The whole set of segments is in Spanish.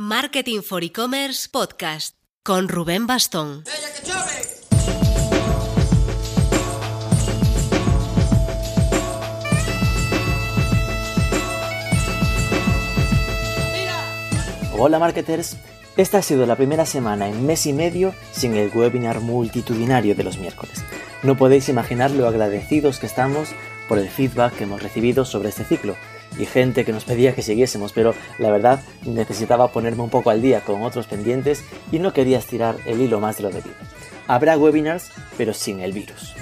Marketing for E-Commerce Podcast con Rubén Bastón. Hola marketers, esta ha sido la primera semana en mes y medio sin el webinar multitudinario de los miércoles. No podéis imaginar lo agradecidos que estamos por el feedback que hemos recibido sobre este ciclo y gente que nos pedía que siguiésemos, pero la verdad necesitaba ponerme un poco al día con otros pendientes y no quería estirar el hilo más de lo debido. Habrá webinars, pero sin el virus.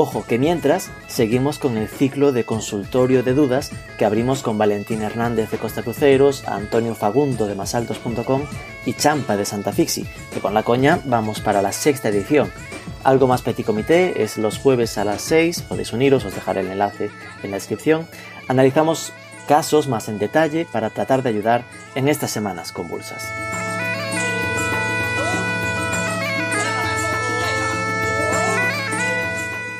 Ojo que mientras seguimos con el ciclo de consultorio de dudas que abrimos con Valentín Hernández de Costa Cruceros, Antonio Fagundo de Masaltos.com y Champa de Santa Fixi, que con la coña vamos para la sexta edición. Algo más petit comité es los jueves a las 6, podéis uniros, os dejaré el enlace en la descripción. Analizamos casos más en detalle para tratar de ayudar en estas semanas convulsas.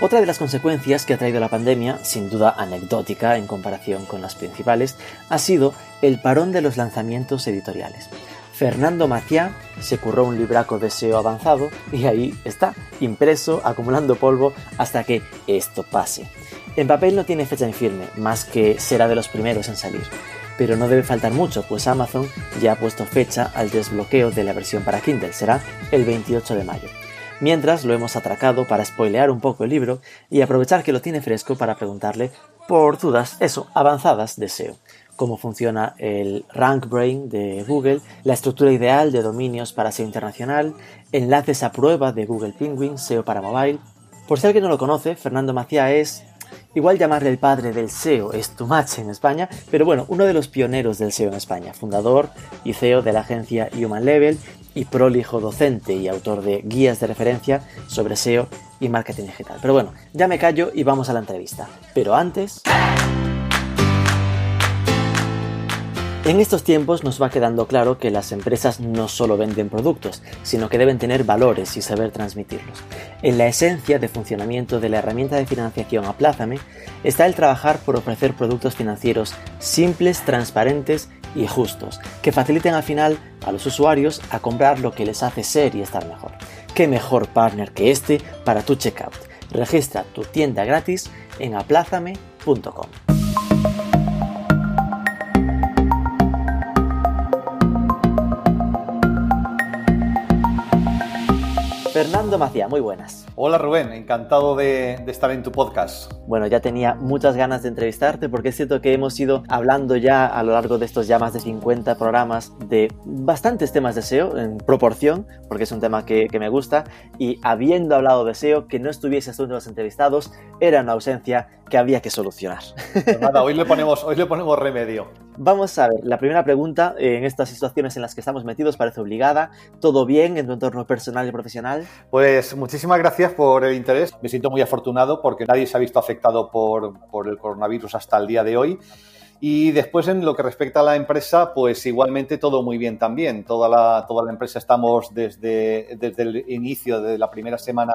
Otra de las consecuencias que ha traído la pandemia, sin duda anecdótica en comparación con las principales, ha sido el parón de los lanzamientos editoriales. Fernando Maciá se curró un libraco de SEO avanzado y ahí está, impreso, acumulando polvo hasta que esto pase. En papel no tiene fecha en firme, más que será de los primeros en salir. Pero no debe faltar mucho, pues Amazon ya ha puesto fecha al desbloqueo de la versión para Kindle, será el 28 de mayo mientras lo hemos atracado para spoilear un poco el libro y aprovechar que lo tiene fresco para preguntarle por dudas, eso, avanzadas de SEO. Cómo funciona el Rank Brain de Google, la estructura ideal de dominios para SEO internacional, enlaces a prueba de Google Penguin, SEO para mobile. Por si alguien no lo conoce, Fernando Macía es Igual llamarle el padre del SEO es too much en España, pero bueno, uno de los pioneros del SEO en España, fundador y CEO de la agencia Human Level y prolijo docente y autor de guías de referencia sobre SEO y marketing digital. Pero bueno, ya me callo y vamos a la entrevista. Pero antes... En estos tiempos nos va quedando claro que las empresas no solo venden productos, sino que deben tener valores y saber transmitirlos. En la esencia de funcionamiento de la herramienta de financiación Aplázame está el trabajar por ofrecer productos financieros simples, transparentes y justos, que faciliten al final a los usuarios a comprar lo que les hace ser y estar mejor. ¿Qué mejor partner que este para tu checkout? Registra tu tienda gratis en aplázame.com. Fernando Macía, muy buenas. Hola Rubén, encantado de, estar en tu podcast. Bueno, ya tenía muchas ganas de entrevistarte porque es cierto que hemos ido hablando ya a lo largo de estos ya más de 50 programas de bastantes temas de SEO en proporción, porque es un tema que, me gusta, y habiendo hablado de SEO, que no estuvieses tú los entrevistados, era una ausencia que había que solucionar. Pues nada, hoy le ponemos, hoy le ponemos remedio. Vamos a ver, la primera pregunta, en estas situaciones en las que estamos metidos parece obligada. ¿Todo bien en tu entorno personal y profesional? Pues muchísimas gracias por el interés. Me siento muy afortunado porque nadie se ha visto afectado por, por el coronavirus hasta el día de hoy. Y después en lo que respecta a la empresa, pues igualmente todo muy bien también. Toda la, toda la empresa estamos desde, desde el inicio de la primera semana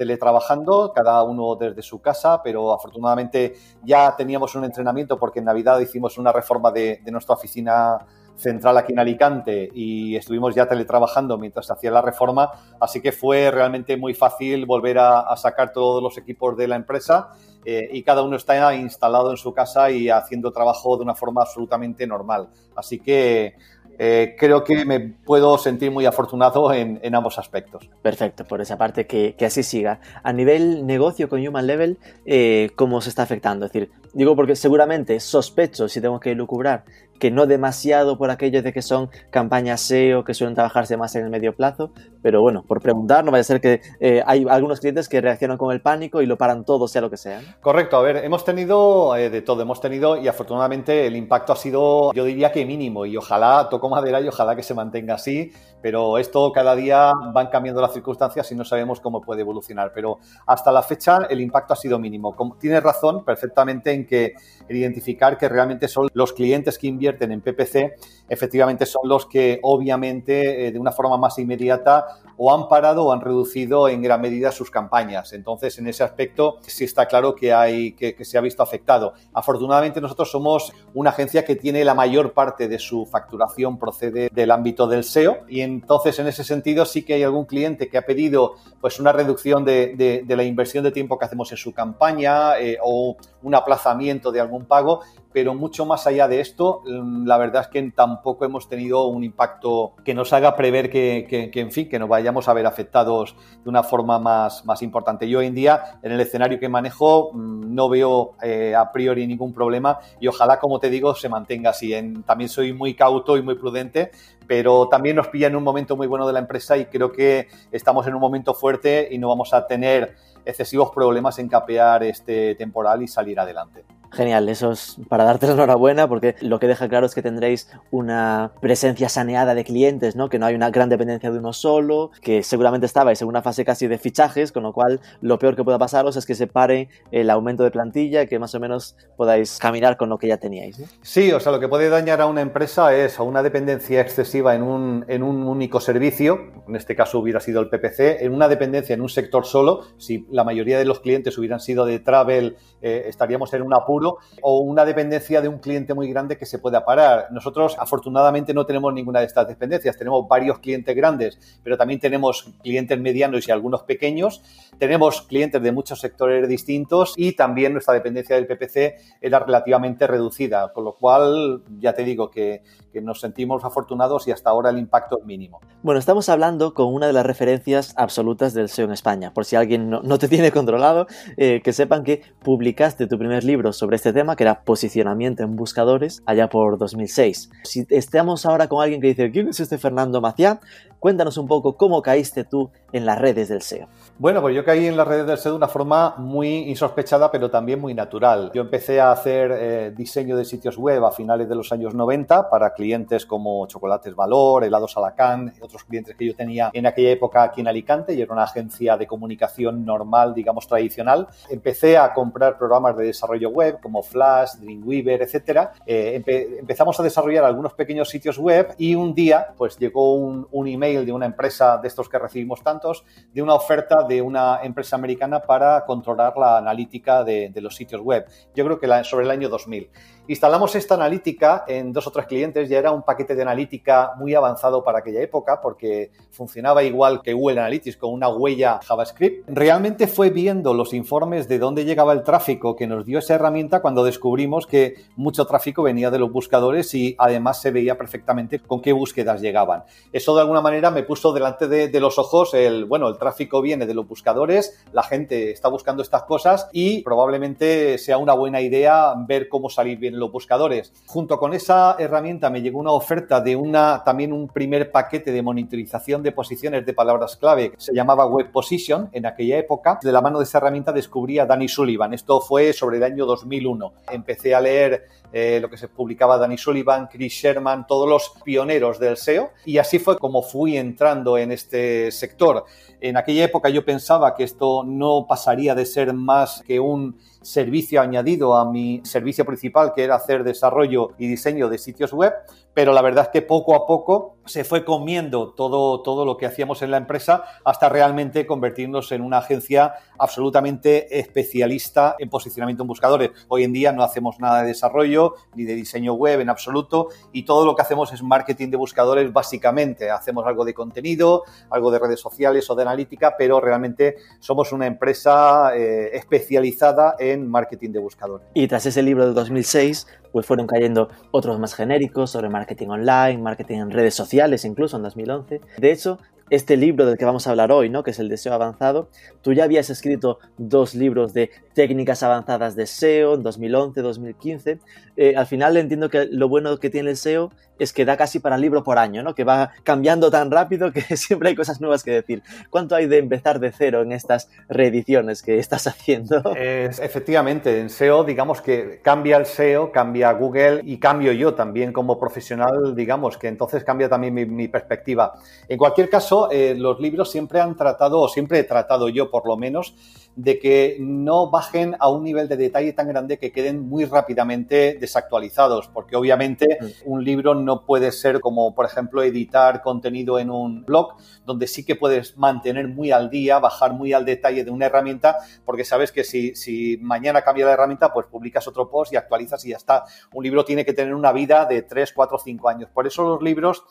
teletrabajando, cada uno desde su casa, pero afortunadamente ya teníamos un entrenamiento porque en Navidad hicimos una reforma de, nuestra oficina central aquí en Alicante y estuvimos ya teletrabajando mientras hacía la reforma, así que fue realmente muy fácil volver a, sacar todos los equipos de la empresa eh, y cada uno está instalado en su casa y haciendo trabajo de una forma absolutamente normal. Así que eh, creo que me puedo sentir muy afortunado en, ambos aspectos. Perfecto, por esa parte que, así siga. A nivel negocio con Human Level, eh, ¿cómo se está afectando? Es decir, digo porque seguramente sospecho, si tengo que lucubrar, que no demasiado por aquello de que son campañas SEO que suelen trabajarse más en el medio plazo, pero bueno, por preguntar, no vaya a ser que eh, hay algunos clientes que reaccionan con el pánico y lo paran todo, sea lo que sea. Correcto, a ver, hemos tenido eh, de todo, hemos tenido y afortunadamente el impacto ha sido, yo diría que mínimo y ojalá, toco madera y ojalá que se mantenga así, pero esto cada día van cambiando las circunstancias y no sabemos cómo puede evolucionar, pero hasta la fecha el impacto ha sido mínimo. Tienes razón perfectamente en en que identificar que realmente son los clientes que invierten en PPC, efectivamente son los que obviamente eh, de una forma más inmediata o han parado o han reducido en gran medida sus campañas. Entonces, en ese aspecto sí está claro que, hay, que, se ha visto afectado. Afortunadamente, nosotros somos una agencia que tiene la mayor parte de su facturación procede del ámbito del SEO y entonces en ese sentido sí que hay algún cliente que ha pedido pues una reducción de, la inversión de tiempo que hacemos en su campaña eh, o un aplazamiento de algún pago pero mucho más allá de esto, mm, la verdad es que tampoco hemos tenido un impacto que nos haga prever que, en fin, que nos vayamos a ver afectados de una forma más, más importante. Yo hoy en día, en el escenario que manejo, mm, no veo eh, a priori ningún problema y ojalá, como te digo, se mantenga así. también soy muy cauto y muy prudente, pero también nos pilla en un momento muy bueno de la empresa y creo que estamos en un momento fuerte y no vamos a tener excesivos problemas en capear este temporal y salir adelante. Genial, eso es para darte la enhorabuena porque lo que deja claro es que tendréis una presencia saneada de clientes, ¿no? Que no hay una gran dependencia de uno solo, que seguramente estabais en una fase casi de fichajes, con lo cual lo peor que pueda pasaros es que se pare el aumento de plantilla, que más o menos podáis caminar con lo que ya teníais. Sí, o sea, lo que puede dañar a una empresa es a una dependencia excesiva en un, en un único servicio, en este caso hubiera sido el PPC, en una dependencia en un sector solo, si la mayoría de los clientes hubieran sido de travel, eh, estaríamos en un apuro o una dependencia de un cliente muy grande que se pueda parar. Nosotros afortunadamente no tenemos ninguna de estas dependencias, tenemos varios clientes grandes, pero también tenemos clientes medianos y algunos pequeños, tenemos clientes de muchos sectores distintos y también nuestra dependencia del PPC era relativamente reducida, con lo cual ya te digo que, nos sentimos afortunados y hasta ahora el impacto es mínimo. Bueno, estamos hablando con una de las referencias absolutas del SEO en España. Por si alguien no, te tiene controlado, eh, que sepan que publicaste tu primer libro sobre este tema, que era posicionamiento en buscadores, allá por 2006. Si estamos ahora con alguien que dice, ¿quién es este Fernando Maciá? Cuéntanos un poco cómo caíste tú en las redes del SEO. Bueno, pues yo caí en las redes del SEO de una forma muy insospechada, pero también muy natural. Yo empecé a hacer eh, diseño de sitios web a finales de los años 90 para clientes como Chocolates Valor, Helados Alacán, otros clientes que yo tenía en aquella época aquí en Alicante y era una agencia de comunicación normal, digamos tradicional. Empecé a comprar programas de desarrollo web como Flash, Dreamweaver, etcétera. Eh, empezamos a desarrollar algunos pequeños sitios web y un día pues llegó un, un email de una empresa de estos que recibimos tantos, de una oferta de una empresa americana para controlar la analítica de, los sitios web. Yo creo que sobre el año 2000. Instalamos esta analítica en dos o tres clientes, ya era un paquete de analítica muy avanzado para aquella época porque funcionaba igual que Google Analytics con una huella JavaScript. Realmente fue viendo los informes de dónde llegaba el tráfico que nos dio esa herramienta cuando descubrimos que mucho tráfico venía de los buscadores y además se veía perfectamente con qué búsquedas llegaban. Eso de alguna manera me puso delante de, los ojos el, bueno, el tráfico viene de los buscadores, la gente está buscando estas cosas y probablemente sea una buena idea ver cómo salir bien los buscadores. Junto con esa herramienta me llegó una oferta de una también un primer paquete de monitorización de posiciones de palabras clave se llamaba Web Position en aquella época. De la mano de esa herramienta descubrí a Danny Sullivan. Esto fue sobre el año 2001. Empecé a leer eh, lo que se publicaba Danny Sullivan, Chris Sherman, todos los pioneros del SEO y así fue como fui entrando en este sector. En aquella época yo pensaba que esto no pasaría de ser más que un servicio añadido a mi servicio principal, que era hacer desarrollo y diseño de sitios web, pero la verdad es que poco a poco se fue comiendo todo, todo lo que hacíamos en la empresa hasta realmente convertirnos en una agencia absolutamente especialista en posicionamiento en buscadores. Hoy en día no hacemos nada de desarrollo ni de diseño web en absoluto y todo lo que hacemos es marketing de buscadores básicamente. Hacemos algo de contenido, algo de redes sociales o de analítica, pero realmente somos una empresa eh, especializada en marketing de buscadores. Y tras ese libro de 2006, pues fueron cayendo otros más genéricos sobre marketing online, marketing en redes sociales, incluso en 2011. De hecho, este libro del que vamos a hablar hoy, ¿no? que es el deseo avanzado, tú ya habías escrito dos libros de técnicas avanzadas de SEO en 2011, 2015. Eh, al final entiendo que lo bueno que tiene el SEO es que da casi para libro por año, ¿no? que va cambiando tan rápido que siempre hay cosas nuevas que decir. ¿Cuánto hay de empezar de cero en estas reediciones que estás haciendo? efectivamente, en SEO digamos que cambia el SEO, cambia Google y cambio yo también como profesional, digamos que entonces cambia también mi perspectiva. En cualquier caso, eso, eh, los libros siempre han tratado, o siempre he tratado yo por lo menos, de que no bajen a un nivel de detalle tan grande que queden muy rápidamente desactualizados, porque obviamente mm. un libro no puede ser como, por ejemplo, editar contenido en un blog, donde sí que puedes mantener muy al día, bajar muy al detalle de una herramienta, porque sabes que si, si mañana cambia la herramienta, pues publicas otro post y actualizas y ya está. Un libro tiene que tener una vida de 3, 4, 5 años. Por eso los libros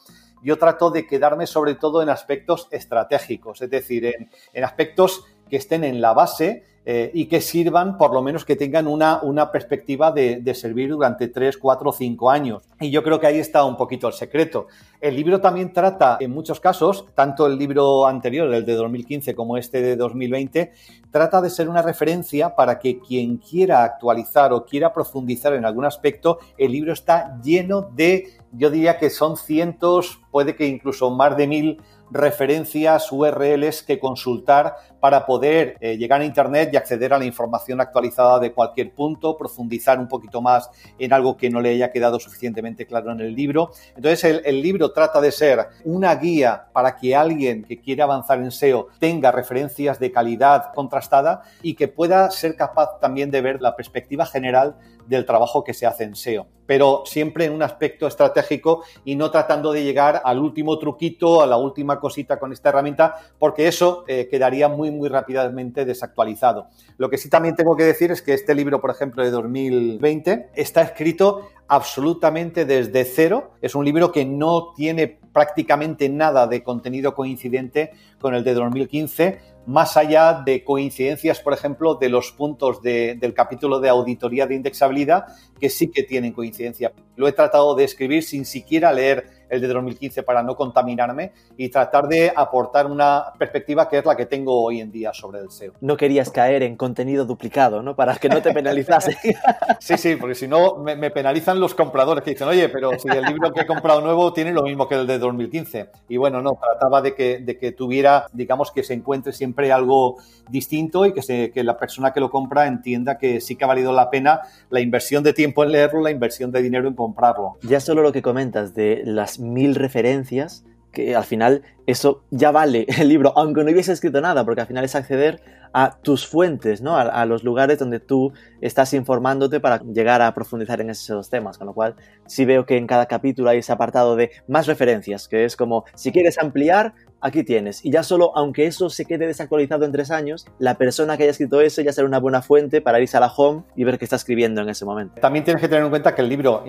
yo trato de quedarme sobre todo en aspectos estratégicos, es decir, en, aspectos que estén en la base eh, y que sirvan, por lo menos que tengan una, una perspectiva de, de, servir durante 3, 4 o 5 años. Y yo creo que ahí está un poquito el secreto. El libro también trata, en muchos casos, tanto el libro anterior, el de 2015, como este de 2020, trata de ser una referencia para que quien quiera actualizar o quiera profundizar en algún aspecto, el libro está lleno de, yo diría que son cientos, puede que incluso más de mil referencias, URLs que consultar para poder eh, llegar a Internet acceder a la información actualizada de cualquier punto, profundizar un poquito más en algo que no le haya quedado suficientemente claro en el libro. Entonces, el, el libro trata de ser una guía para que alguien que quiere avanzar en SEO tenga referencias de calidad contrastada y que pueda ser capaz también de ver la perspectiva general del trabajo que se hace en SEO, pero siempre en un aspecto estratégico y no tratando de llegar al último truquito, a la última cosita con esta herramienta, porque eso eh, quedaría muy, muy rápidamente desactualizado. Lo que sí también tengo que decir es que este libro, por ejemplo, de 2020, está escrito absolutamente desde cero. Es un libro que no tiene prácticamente nada de contenido coincidente con el de 2015, más allá de coincidencias, por ejemplo, de los puntos de, del capítulo de auditoría de indexabilidad, que sí que tienen coincidencia. Lo he tratado de escribir sin siquiera leer el de 2015 para no contaminarme y tratar de aportar una perspectiva que es la que tengo hoy en día sobre el SEO. No querías caer en contenido duplicado, ¿no? Para que no te penalizase. sí, sí, porque si no me, me, penalizan los compradores que dicen, oye, pero si el libro que he comprado nuevo tiene lo mismo que el de 2015. Y bueno, no, trataba de que, de que tuviera, digamos, que se encuentre siempre algo distinto y que, se, que la persona que lo compra entienda que sí que ha valido la pena la inversión de tiempo en leerlo, la inversión de dinero en comprarlo. Ya solo lo que comentas de las mil referencias, que al final eso ya vale el libro, aunque no hubiese escrito nada, porque al final es acceder a tus fuentes, ¿no? A, a, los lugares donde tú estás informándote para llegar a profundizar en esos temas. Con lo cual, sí veo que en cada capítulo hay ese apartado de más referencias, que es como, si quieres ampliar, aquí tienes. Y ya solo, aunque eso se quede desactualizado en tres años, la persona que haya escrito eso ya será una buena fuente para irse a la home y ver qué está escribiendo en ese momento. También tienes que tener en cuenta que el libro,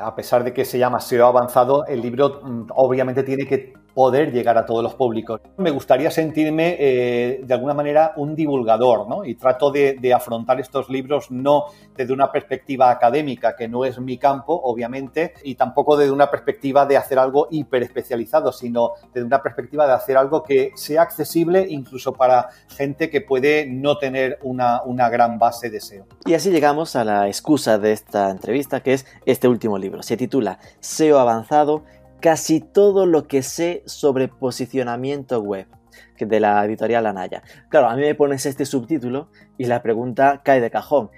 a pesar de que se llama SEO avanzado, el libro mm, obviamente tiene que poder llegar a todos los públicos. Me gustaría sentirme eh, de alguna manera un divulgador, ¿no? Y trato de, afrontar estos libros no desde una perspectiva académica, que no es mi campo, obviamente, y tampoco desde una perspectiva de hacer algo hiper especializado, sino desde una perspectiva de hacer algo que sea accesible incluso para gente que puede no tener una, una gran base de SEO. Y así llegamos a la excusa de esta entrevista, que es este último libro. Se titula SEO avanzado casi todo lo que sé sobre posicionamiento web de la editorial Anaya. Claro, a mí me pones este subtítulo y la pregunta cae de cajón.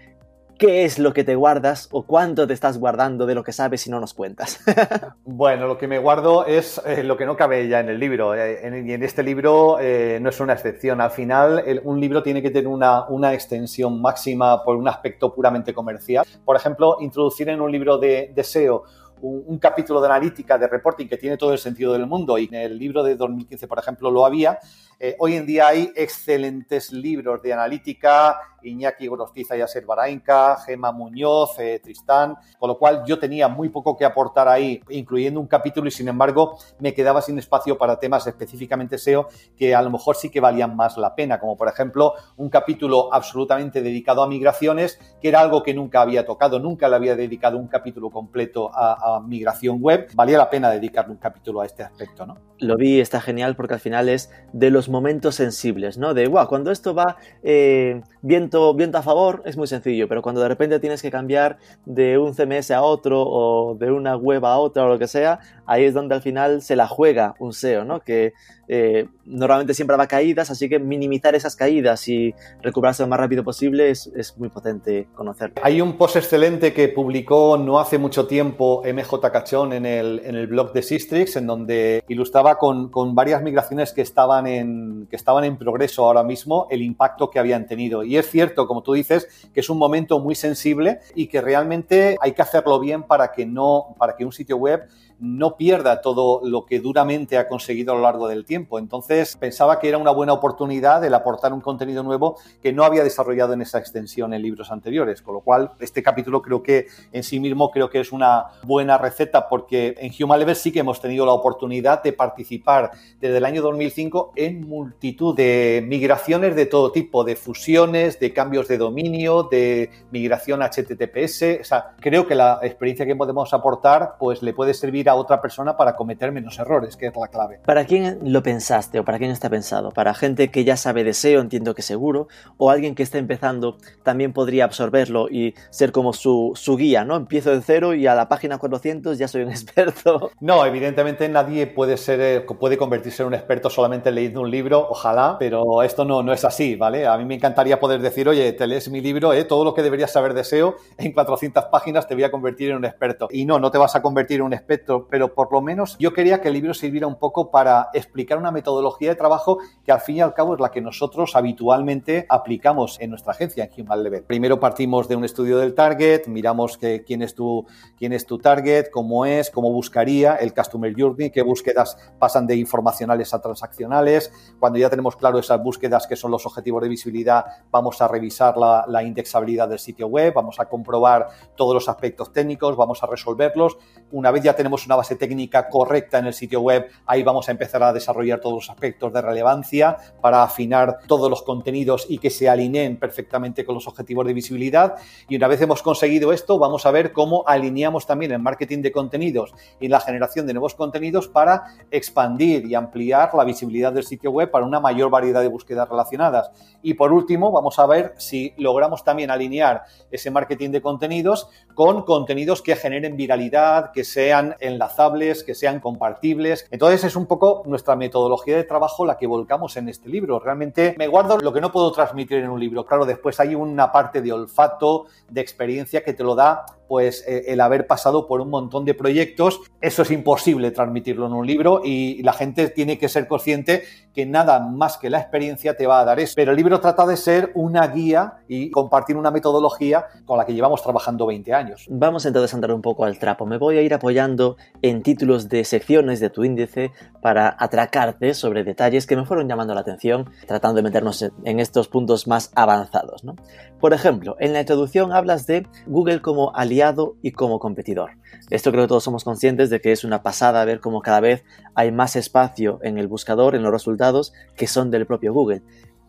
¿Qué es lo que te guardas o cuánto te estás guardando de lo que sabes si no nos cuentas? bueno, lo que me guardo es eh, lo que no cabe ya en el libro. Eh, y en este libro eh, no es una excepción. Al final, un libro tiene que tener una, una, extensión máxima por un aspecto puramente comercial. Por ejemplo, introducir en un libro de, de SEO un, capítulo de analítica, de reporting que tiene todo el sentido del mundo y en el libro de 2015, por ejemplo, lo había. Eh, hoy en día hay excelentes libros de analítica, Iñaki Gorostiza y Aser Barainca, Gema Muñoz, eh, Tristán, con lo cual yo tenía muy poco que aportar ahí, incluyendo un capítulo y sin embargo me quedaba sin espacio para temas específicamente SEO que a lo mejor sí que valían más la pena, como por ejemplo un capítulo absolutamente dedicado a migraciones, que era algo que nunca había tocado, nunca le había dedicado un capítulo completo a, a migración web, valía la pena dedicarle un capítulo a este aspecto, ¿no? Lo vi, está genial porque al final es de los momentos sensibles, ¿no? De, wow, cuando esto va eh, viento, viento a favor es muy sencillo, pero cuando de repente tienes que cambiar de un CMS a otro o de una web a otra o lo que sea, ahí es donde al final se la juega un SEO, ¿no? Que eh, normalmente siempre va caídas, así que minimizar esas caídas y recuperarse lo más rápido posible es, es, muy potente conocerlo. Hay un post excelente que publicó no hace mucho tiempo MJ Cachón en el, en el blog de Sistrix, en donde ilustraba con, con, varias migraciones que estaban, en, que estaban en progreso ahora mismo, el impacto que habían tenido. Y es cierto, como tú dices, que es un momento muy sensible y que realmente hay que hacerlo bien para que, no, para que un sitio web no pierda todo lo que duramente ha conseguido a lo largo del tiempo. Entonces pensaba que era una buena oportunidad el aportar un contenido nuevo que no había desarrollado en esa extensión en libros anteriores, con lo cual este capítulo creo que en sí mismo creo que es una buena receta porque en Human Level sí que hemos tenido la oportunidad de participar desde el año 2005 en multitud de migraciones de todo tipo, de fusiones, de cambios de dominio, de migración HTTPS. O sea, creo que la experiencia que podemos aportar pues le puede servir a otra persona para cometer menos errores, que es la clave. ¿Para quién lo pensaste o para quién está pensado? ¿Para gente que ya sabe de SEO, entiendo que seguro, o alguien que está empezando también podría absorberlo y ser como su, su guía, ¿no? Empiezo de cero y a la página 400 ya soy un experto. No, evidentemente nadie puede ser, eh, puede convertirse en un experto solamente leyendo un libro, ojalá, pero esto no, no es así, ¿vale? A mí me encantaría poder decir, oye, te lees mi libro, ¿eh? todo lo que deberías saber de SEO, en 400 páginas te voy a convertir en un experto. Y no, no te vas a convertir en un experto pero, por lo menos yo quería que el libro sirviera un poco para explicar una metodología de trabajo que al fin y al cabo es la que nosotros habitualmente aplicamos en nuestra agencia, en Human Level. Primero partimos de un estudio del target, miramos que, quién, es tu, quién es tu target, cómo es, cómo buscaría, el customer journey, qué búsquedas pasan de informacionales a transaccionales. Cuando ya tenemos claro esas búsquedas que son los objetivos de visibilidad, vamos a revisar la, la indexabilidad del sitio web, vamos a comprobar todos los aspectos técnicos, vamos a resolverlos. Una vez ya tenemos una base técnica correcta en el sitio web, ahí vamos a empezar a desarrollar todos los aspectos de relevancia para afinar todos los contenidos y que se alineen perfectamente con los objetivos de visibilidad. Y una vez hemos conseguido esto, vamos a ver cómo alineamos también el marketing de contenidos y la generación de nuevos contenidos para expandir y ampliar la visibilidad del sitio web para una mayor variedad de búsquedas relacionadas. Y por último, vamos a ver si logramos también alinear ese marketing de contenidos con contenidos que generen viralidad, que sean en enlazables, que sean compartibles. Entonces es un poco nuestra metodología de trabajo la que volcamos en este libro. Realmente me guardo lo que no puedo transmitir en un libro. Claro, después hay una parte de olfato, de experiencia que te lo da pues eh, el haber pasado por un montón de proyectos, eso es imposible transmitirlo en un libro y la gente tiene que ser consciente que nada más que la experiencia te va a dar eso. Pero el libro trata de ser una guía y compartir una metodología con la que llevamos trabajando 20 años. Vamos entonces a andar un poco al trapo. Me voy a ir apoyando en títulos de secciones de tu índice para atracarte sobre detalles que me fueron llamando la atención, tratando de meternos en estos puntos más avanzados. Por ejemplo, en la introducción hablas de Google como aliado y como competidor. Esto creo que todos somos conscientes de que es una pasada ver cómo cada vez hay más espacio en el buscador, en los resultados, que son del propio Google.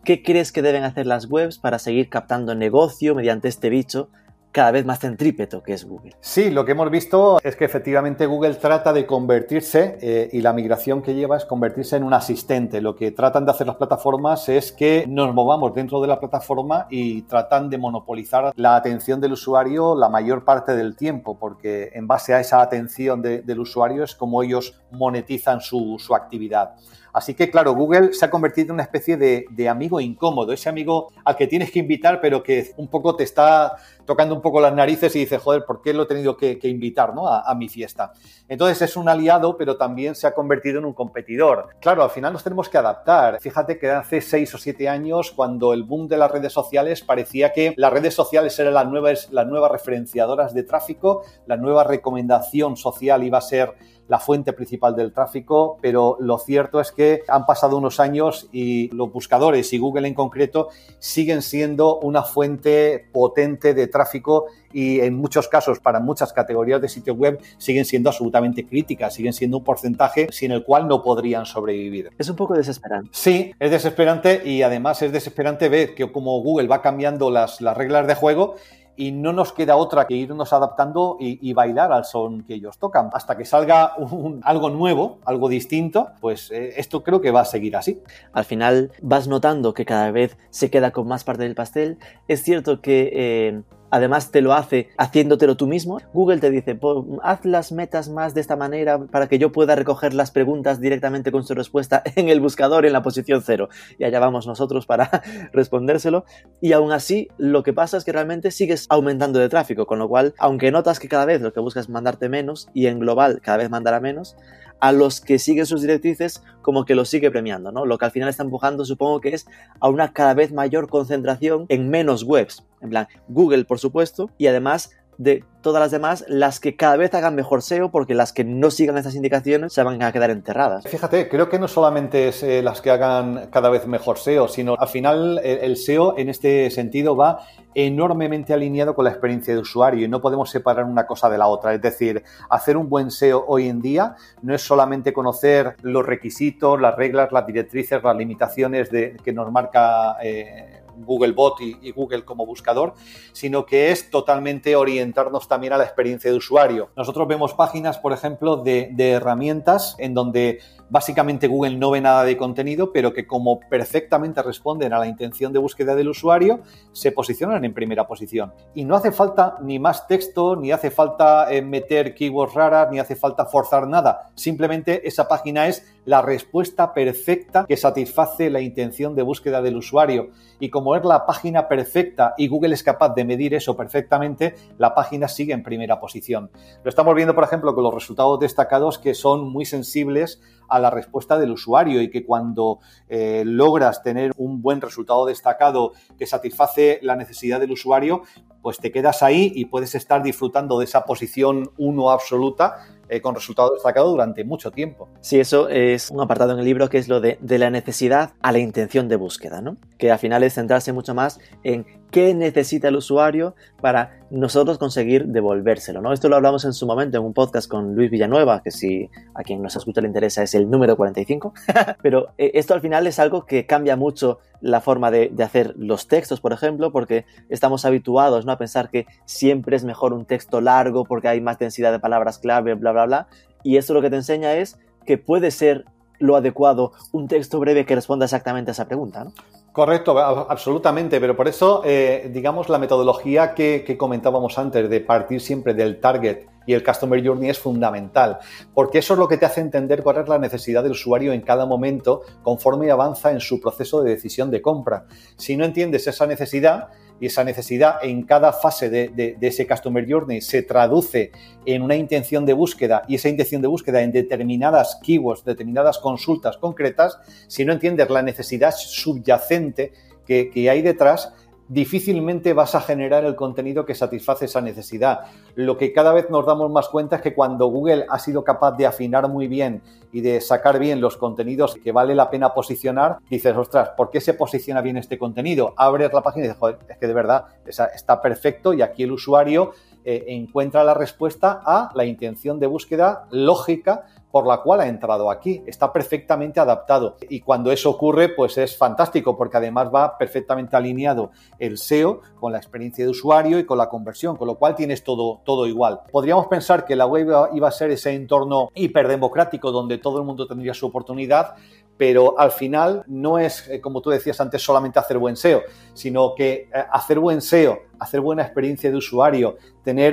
¿Qué crees que deben hacer las webs para seguir captando negocio mediante este bicho cada vez más centrípeto que es Google. Sí, lo que hemos visto es que efectivamente Google trata de convertirse, eh, y la migración que lleva es convertirse en un asistente. Lo que tratan de hacer las plataformas es que nos movamos dentro de la plataforma y tratan de monopolizar la atención del usuario la mayor parte del tiempo, porque en base a esa atención del usuario es como ellos monetizan su, su actividad. Así que, claro, Google se ha convertido en una especie de, amigo incómodo, ese amigo al que tienes que invitar, pero que un poco te está tocando un poco las narices y dice, joder, ¿por qué lo he tenido que, invitar ¿no? a, mi fiesta? Entonces es un aliado, pero también se ha convertido en un competidor. Claro, al final nos tenemos que adaptar. Fíjate que hace seis o siete años, cuando el boom de las redes sociales parecía que las redes sociales eran las nuevas, las nuevas referenciadoras de tráfico, la nueva recomendación social iba a ser la fuente principal del tráfico, pero lo cierto es que han pasado unos años y los buscadores y Google en concreto siguen siendo una fuente potente de tráfico y en muchos casos para muchas categorías de sitios web siguen siendo absolutamente críticas, siguen siendo un porcentaje sin el cual no podrían sobrevivir. Es un poco desesperante. Sí, es desesperante y además es desesperante ver que como Google va cambiando las, las reglas de juego y no nos queda otra que irnos adaptando y, bailar al son que ellos tocan. Hasta que salga algo nuevo, algo distinto, pues eh, esto creo que va a seguir así. Al final vas notando que cada vez se queda con más parte del pastel. Es cierto que... Eh, además te lo hace haciéndotelo tú mismo. Google te dice, haz las metas más de esta manera para que yo pueda recoger las preguntas directamente con su respuesta en el buscador en la posición cero. Y allá vamos nosotros para respondérselo. Y aún así, lo que pasa es que realmente sigues aumentando de tráfico, con lo cual, aunque notas que cada vez lo que buscas es mandarte menos y en global cada vez mandará menos, a los que siguen sus directrices como que los sigue premiando, ¿no? Lo que al final está empujando supongo que es a una cada vez mayor concentración en menos webs. En plan, Google, por supuesto, y además de todas las demás, las que cada vez hagan mejor SEO, porque las que no sigan estas indicaciones se van a quedar enterradas. Fíjate, creo que no solamente es eh, las que hagan cada vez mejor SEO, sino al final eh, el SEO en este sentido va enormemente alineado con la experiencia de usuario y no podemos separar una cosa de la otra. Es decir, hacer un buen SEO hoy en día no es solamente conocer los requisitos, las reglas, las directrices, las limitaciones de, que nos marca. Eh, Googlebot y, y, Google como buscador, sino que es totalmente orientarnos también a la experiencia de usuario. Nosotros vemos páginas, por ejemplo, de herramientas en donde básicamente Google no ve nada de contenido, pero que como perfectamente responden a la intención de búsqueda del usuario, se posicionan en primera posición. Y no hace falta ni más texto, ni hace falta eh, meter keywords raras, ni hace falta forzar nada. Simplemente esa página es la respuesta perfecta que satisface la intención de búsqueda del usuario. Y como es la página perfecta y Google es capaz de medir eso perfectamente, la página sigue en primera posición. Lo estamos viendo, por ejemplo, con los resultados destacados que son muy sensibles la respuesta del usuario y que cuando eh, logras tener un buen resultado destacado que satisface la necesidad del usuario, pues te quedas ahí y puedes estar disfrutando de esa posición 1 absoluta eh, con resultado destacado durante mucho tiempo. Sí, eso es un apartado en el libro que es lo de, de la necesidad a la intención de búsqueda, ¿no? Que al final es centrarse mucho más en qué necesita el usuario para nosotros conseguir devolvérselo, ¿no? Esto lo hablamos en su momento en un podcast con Luis Villanueva, que si a quien nos escucha le interesa es el número 45, pero eh, esto al final es algo que cambia mucho la forma de, hacer los textos, por ejemplo, porque estamos habituados a pensar que siempre es mejor un texto largo porque hay más densidad de palabras clave, bla, bla, bla, y esto lo que te enseña es que puede ser lo adecuado un texto breve que responda exactamente a esa pregunta, ¿no? Correcto, absolutamente, pero por eso, eh, digamos, la metodología que, que, comentábamos antes de partir siempre del target y el Customer Journey es fundamental, porque eso es lo que te hace entender cuál es la necesidad del usuario en cada momento conforme avanza en su proceso de decisión de compra. Si no entiendes esa necesidad, y esa necesidad en cada fase de, ese Customer Journey se traduce en una intención de búsqueda y esa intención de búsqueda en determinadas keywords, determinadas consultas concretas, si no entiendes la necesidad subyacente que hay detrás, difícilmente vas a generar el contenido que satisface esa necesidad. Lo que cada vez nos damos más cuenta es que cuando Google ha sido capaz de afinar muy bien y de sacar bien los contenidos que vale la pena posicionar, dices, ostras, ¿por qué se posiciona bien este contenido? Abres la página y dices, joder, es que de verdad está perfecto y aquí el usuario eh, encuentra la respuesta a la intención de búsqueda lógica por la cual ha entrado aquí. Está perfectamente adaptado. Y cuando eso ocurre, pues es fantástico, porque además va perfectamente alineado el SEO con la experiencia de usuario y con la conversión, con lo cual tienes todo, todo igual. Podríamos pensar que la web iba a ser ese entorno hiperdemocrático donde todo el mundo tendría su oportunidad, pero al final no es, eh, como tú decías antes, solamente hacer buen SEO, sino que eh, hacer buen SEO, hacer buena experiencia de usuario,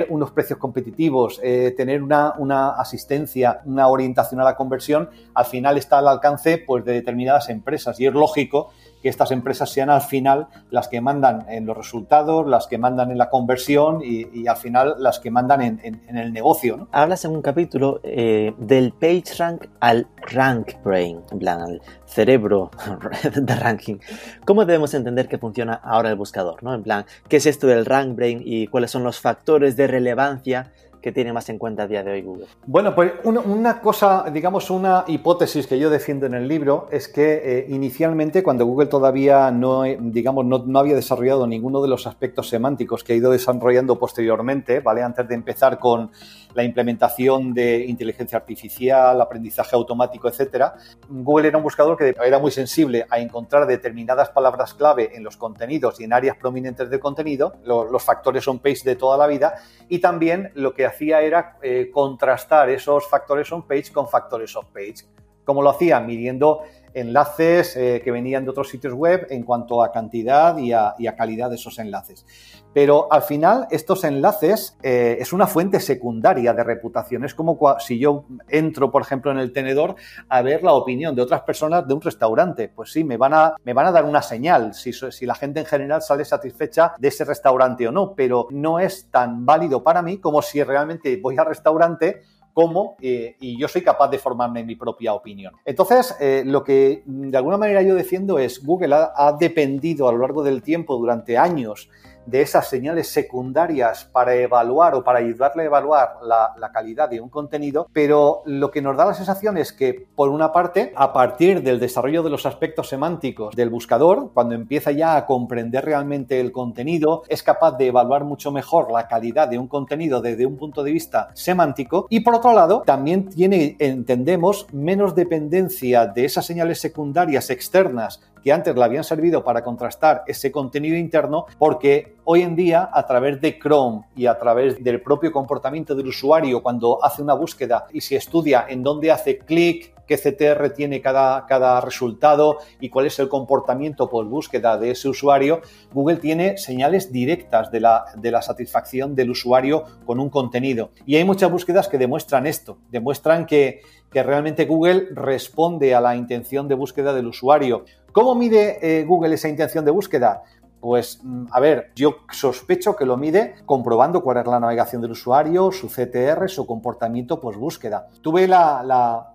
unos precios competitivos, eh, tener una, una, asistencia, una orientación a la conversión, al final está al alcance pues, de determinadas empresas. Y es lógico que estas empresas sean al final las que mandan en los resultados, las que mandan en la conversión y, al final las que mandan en, el negocio. Hablas en un capítulo eh, del PageRank al Rank Brain, en plan, al cerebro de ranking. ¿Cómo debemos entender que funciona ahora el buscador? ¿no? En plan, ¿qué es esto del Rank Brain y cuáles son los factores de relevancia que tiene más en cuenta a día de hoy Google? Bueno, pues una, cosa, digamos, una hipótesis que yo defiendo en el libro es que eh, inicialmente, cuando Google todavía no, digamos, no, no, había desarrollado ninguno de los aspectos semánticos que ha ido desarrollando posteriormente, ¿vale? Antes de empezar con la implementación de inteligencia artificial, aprendizaje automático, etcétera, Google era un buscador que era muy sensible a encontrar determinadas palabras clave en los contenidos y en áreas prominentes del contenido, los, los factores on-page de toda la vida, y también lo que hacía era eh, contrastar esos factores on-page con factores off-page. ¿Cómo lo hacía? Midiendo enlaces eh, que venían de otros sitios web en cuanto a cantidad y a, calidad de esos enlaces. Pero al final estos enlaces eh, es una fuente secundaria de reputación. Es como si yo entro, por ejemplo, en el tenedor a ver la opinión de otras personas de un restaurante. Pues sí, me van a, me van a dar una señal si, si la gente en general sale satisfecha de ese restaurante o no, pero no es tan válido para mí como si realmente voy al restaurante cómo eh, y yo soy capaz de formarme mi propia opinión. Entonces, eh, lo que de alguna manera yo defiendo es Google ha dependido a lo largo del tiempo, durante años, de esas señales secundarias para evaluar o para ayudarle a evaluar la, calidad de un contenido, pero lo que nos da la sensación es que, por una parte, a partir del desarrollo de los aspectos semánticos del buscador, cuando empieza ya a comprender realmente el contenido, es capaz de evaluar mucho mejor la calidad de un contenido desde un punto de vista semántico. Y, por otro lado, también tiene, entendemos, menos dependencia de esas señales secundarias externas que antes le habían servido para contrastar ese contenido interno, porque hoy en día, a través de Chrome y a través del propio comportamiento del usuario cuando hace una búsqueda y se estudia en dónde hace clic, qué CTR tiene cada, cada resultado y cuál es el comportamiento por búsqueda de ese usuario, Google tiene señales directas de la, de la satisfacción del usuario con un contenido. Y hay muchas búsquedas que demuestran esto, demuestran que, que realmente Google responde a la intención de búsqueda del usuario. ¿Cómo mide eh, Google esa intención de búsqueda? Pues, mm, a ver, yo sospecho que lo mide comprobando cuál es la navegación del usuario, su CTR, su comportamiento post búsqueda. Tuve la, la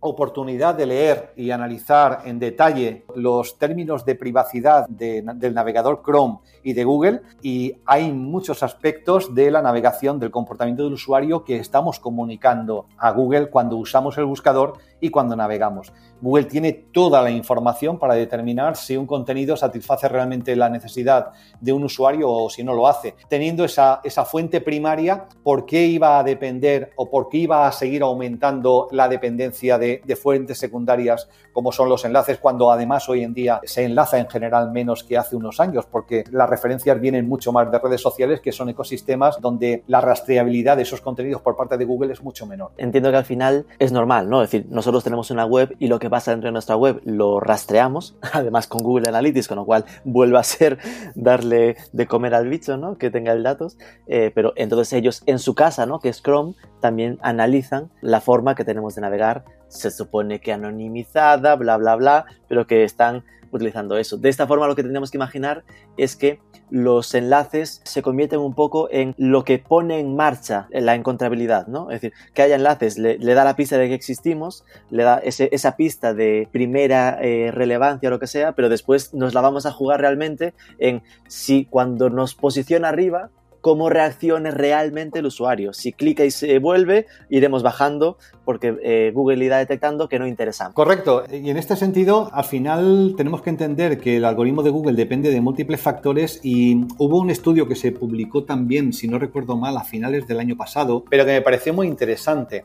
oportunidad de leer y analizar en detalle los términos de privacidad del navegador Chrome y de Google y hay muchos aspectos de la navegación del comportamiento del usuario que estamos comunicando a Google cuando usamos el buscador y cuando navegamos. Google tiene toda la información para determinar si un contenido satisface realmente la necesidad de un usuario o si no lo hace. Teniendo esa, esa fuente primaria, ¿por qué iba a depender o por qué iba a seguir aumentando la dependencia de, de fuentes secundarias como son los enlaces cuando además hoy en día se enlaza en general menos que hace unos años porque las referencias vienen mucho más de redes sociales que son ecosistemas donde la rastreabilidad de esos contenidos por parte de Google es mucho menor. Entiendo que al final es normal, ¿no? Es decir, nosotros tenemos una web y lo que pasa dentro de nuestra web lo rastreamos, además con Google Analytics, con lo cual vuelve a ser darle de comer al bicho, ¿no? Que tenga el datos, eh, pero entonces ellos en su casa, ¿no? Que es Chrome, también analizan la forma que tenemos de navegar, se supone que anonimizada, bla, bla, bla, pero que están utilizando eso. De esta forma lo que tenemos que imaginar es que los enlaces se convierten un poco en lo que pone en marcha la encontrabilidad, ¿no? Es decir, que haya enlaces, le, da la pista de que existimos, le da esa pista de primera eh, relevancia o lo que sea, pero después nos la vamos a jugar realmente en si cuando nos posiciona arriba cómo reaccione realmente el usuario. Si clica y se vuelve, iremos bajando porque eh, Google irá detectando que no interesa. Correcto. Y en este sentido, al final tenemos que entender que el algoritmo de Google depende de múltiples factores y hubo un estudio que se publicó también, si no recuerdo mal, a finales del año pasado, pero que me pareció muy interesante.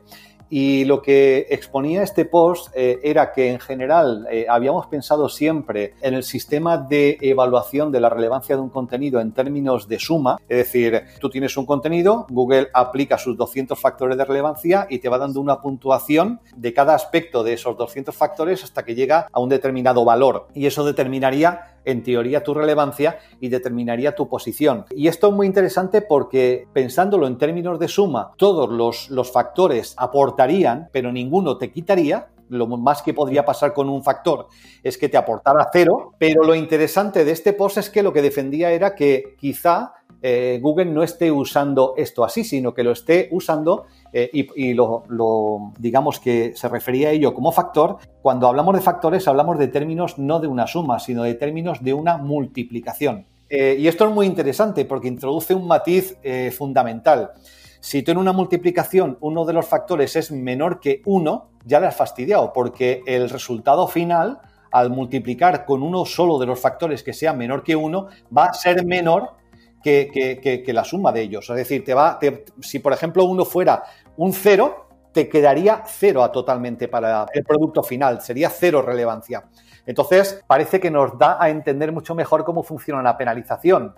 Y lo que exponía este post eh, era que en general eh, habíamos pensado siempre en el sistema de evaluación de la relevancia de un contenido en términos de suma, es decir, tú tienes un contenido, Google aplica sus 200 factores de relevancia y te va dando una puntuación de cada aspecto de esos 200 factores hasta que llega a un determinado valor. Y eso determinaría en teoría tu relevancia y determinaría tu posición. Y esto es muy interesante porque pensándolo en términos de suma, todos los, los factores aportarían, pero ninguno te quitaría, lo más que podría pasar con un factor es que te aportara cero, pero lo interesante de este post es que lo que defendía era que quizá eh, Google no esté usando esto así, sino que lo esté usando eh, y, lo, digamos que se refería a ello como factor. Cuando hablamos de factores hablamos de términos no de una suma, sino de términos de una multiplicación. Eh, y esto es muy interesante porque introduce un matiz fundamental. Si tú en una multiplicación uno de los factores es menor que uno, ya le has fastidiado porque el resultado final al multiplicar con uno solo de los factores que sea menor que uno, va a ser menor que, la suma de ellos. Es decir, te va, si por ejemplo uno fuera un cero, te quedaría cero totalmente para el producto final, sería cero relevancia. Entonces, parece que nos da a entender mucho mejor cómo funciona la penalización.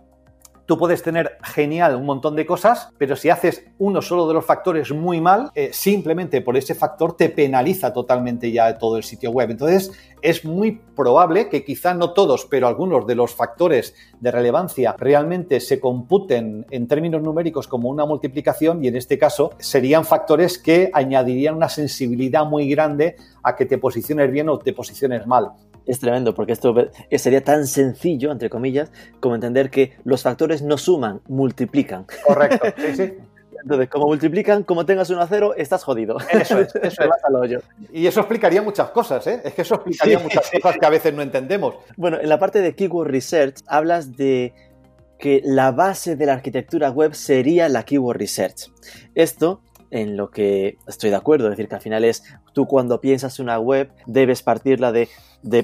Tú puedes tener genial un montón de cosas, pero si haces uno solo de los factores muy mal, eh, simplemente por ese factor te penaliza totalmente ya todo el sitio web. Entonces, es muy probable que quizá no todos, pero algunos de los factores de relevancia realmente se computen en términos numéricos como una multiplicación y en este caso serían factores que añadirían una sensibilidad muy grande a que te posiciones bien o te posiciones mal es tremendo, porque esto sería tan sencillo, entre comillas, como entender que los factores no suman, multiplican. Correcto, sí, sí. Entonces, como multiplican, como tengas uno a cero, estás jodido. Eso es, eso es. Y eso explicaría muchas cosas, ¿eh? Es que eso explicaría muchas cosas que a veces no entendemos. Bueno, en la parte de Keyword Research hablas de que la base de la arquitectura web sería la Keyword Research. Esto en lo que estoy de acuerdo, es decir, que al final es tú cuando piensas una web debes partirla de,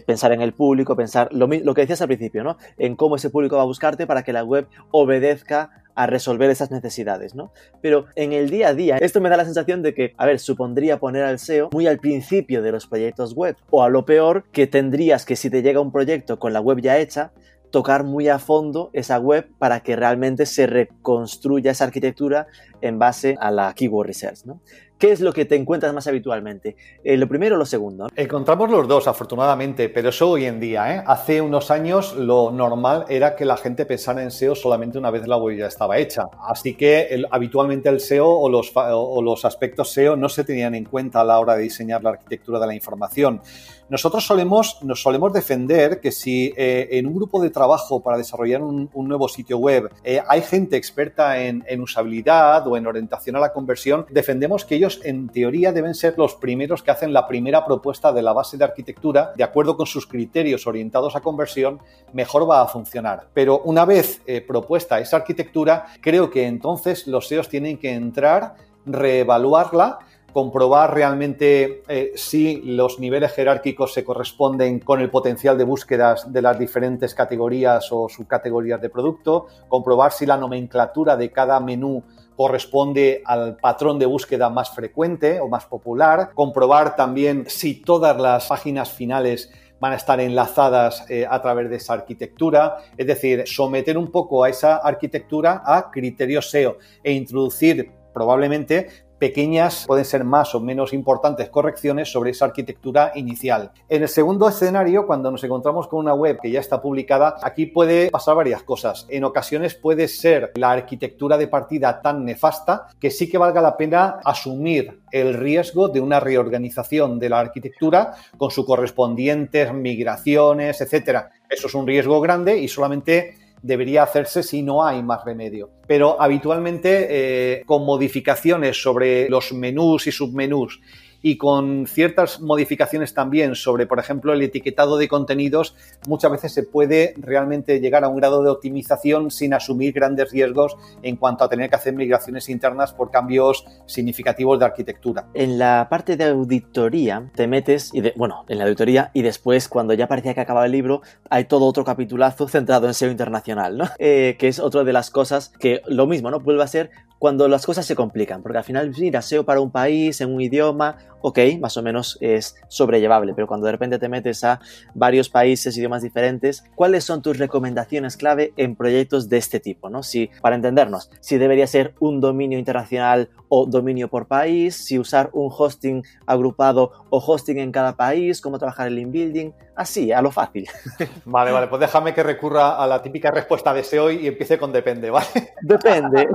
pensar en el público, pensar lo, lo, que decías al principio, ¿no? En cómo ese público va a buscarte para que la web obedezca a resolver esas necesidades, ¿no? Pero en el día a día, esto me da la sensación de que, a ver, supondría poner al SEO muy al principio de los proyectos web, o a lo peor, que tendrías que si te llega un proyecto con la web ya hecha, tocar muy a fondo esa web para que realmente se reconstruya esa arquitectura en base a la keyword research. ¿no? ¿Qué es lo que te encuentras más habitualmente? Eh, ¿Lo primero o lo segundo? Encontramos los dos, afortunadamente, pero eso hoy en día. ¿eh? Hace unos años lo normal era que la gente pensara en SEO solamente una vez la web ya estaba hecha. Así que habitualmente el SEO o los, aspectos SEO no se tenían en cuenta a la hora de diseñar la arquitectura de la información. Nosotros solemos, nos solemos defender que si eh, en un grupo de trabajo para desarrollar un, nuevo sitio web eh, hay gente experta en usabilidad o en orientación a la conversión, defendemos que ellos en teoría deben ser los primeros que hacen la primera propuesta de la base de arquitectura, de acuerdo con sus criterios orientados a conversión, mejor va a funcionar. Pero una vez eh, propuesta esa arquitectura, creo que entonces los SEOs tienen que entrar, reevaluarla, comprobar realmente eh, si los niveles jerárquicos se corresponden con el potencial de búsquedas de las diferentes categorías o subcategorías de producto, comprobar si la nomenclatura de cada menú corresponde al patrón de búsqueda más frecuente o más popular, comprobar también si todas las páginas finales van a estar enlazadas eh, a través de esa arquitectura, es decir, someter un poco a esa arquitectura a criterios SEO e introducir probablemente pequeñas, pueden ser más o menos importantes correcciones sobre esa arquitectura inicial. En el segundo escenario, cuando nos encontramos con una web que ya está publicada, aquí puede pasar varias cosas. En ocasiones puede ser la arquitectura de partida tan nefasta que sí que valga la pena asumir el riesgo de una reorganización de la arquitectura con sus correspondientes migraciones, etcétera. Eso es un riesgo grande y solamente debería hacerse si no hay más remedio. Pero habitualmente eh, con modificaciones sobre los menús y submenús y con ciertas modificaciones también sobre, por ejemplo, el etiquetado de contenidos, muchas veces se puede realmente llegar a un grado de optimización sin asumir grandes riesgos en cuanto a tener que hacer migraciones internas por cambios significativos de arquitectura. En la parte de auditoría te metes, y bueno, en la auditoría y después cuando ya parecía que acababa el libro, hay todo otro capitulazo centrado en SEO internacional, ¿no? Eh, que es otra de las cosas que lo mismo, ¿no? Vuelve a ser cuando las cosas se complican, porque al final, mira, SEO para un país, en un idioma, ok, más o menos es sobrellevable, pero cuando de repente te metes a varios países, idiomas diferentes, ¿cuáles son tus recomendaciones clave en proyectos de este tipo? ¿no? Si, para entendernos, si debería ser un dominio internacional o dominio por país, si usar un hosting agrupado o hosting en cada país, cómo trabajar el inbuilding, así, a lo fácil. Vale, vale, pues déjame que recurra a la típica respuesta de SEO y empiece con depende, ¿vale? Depende.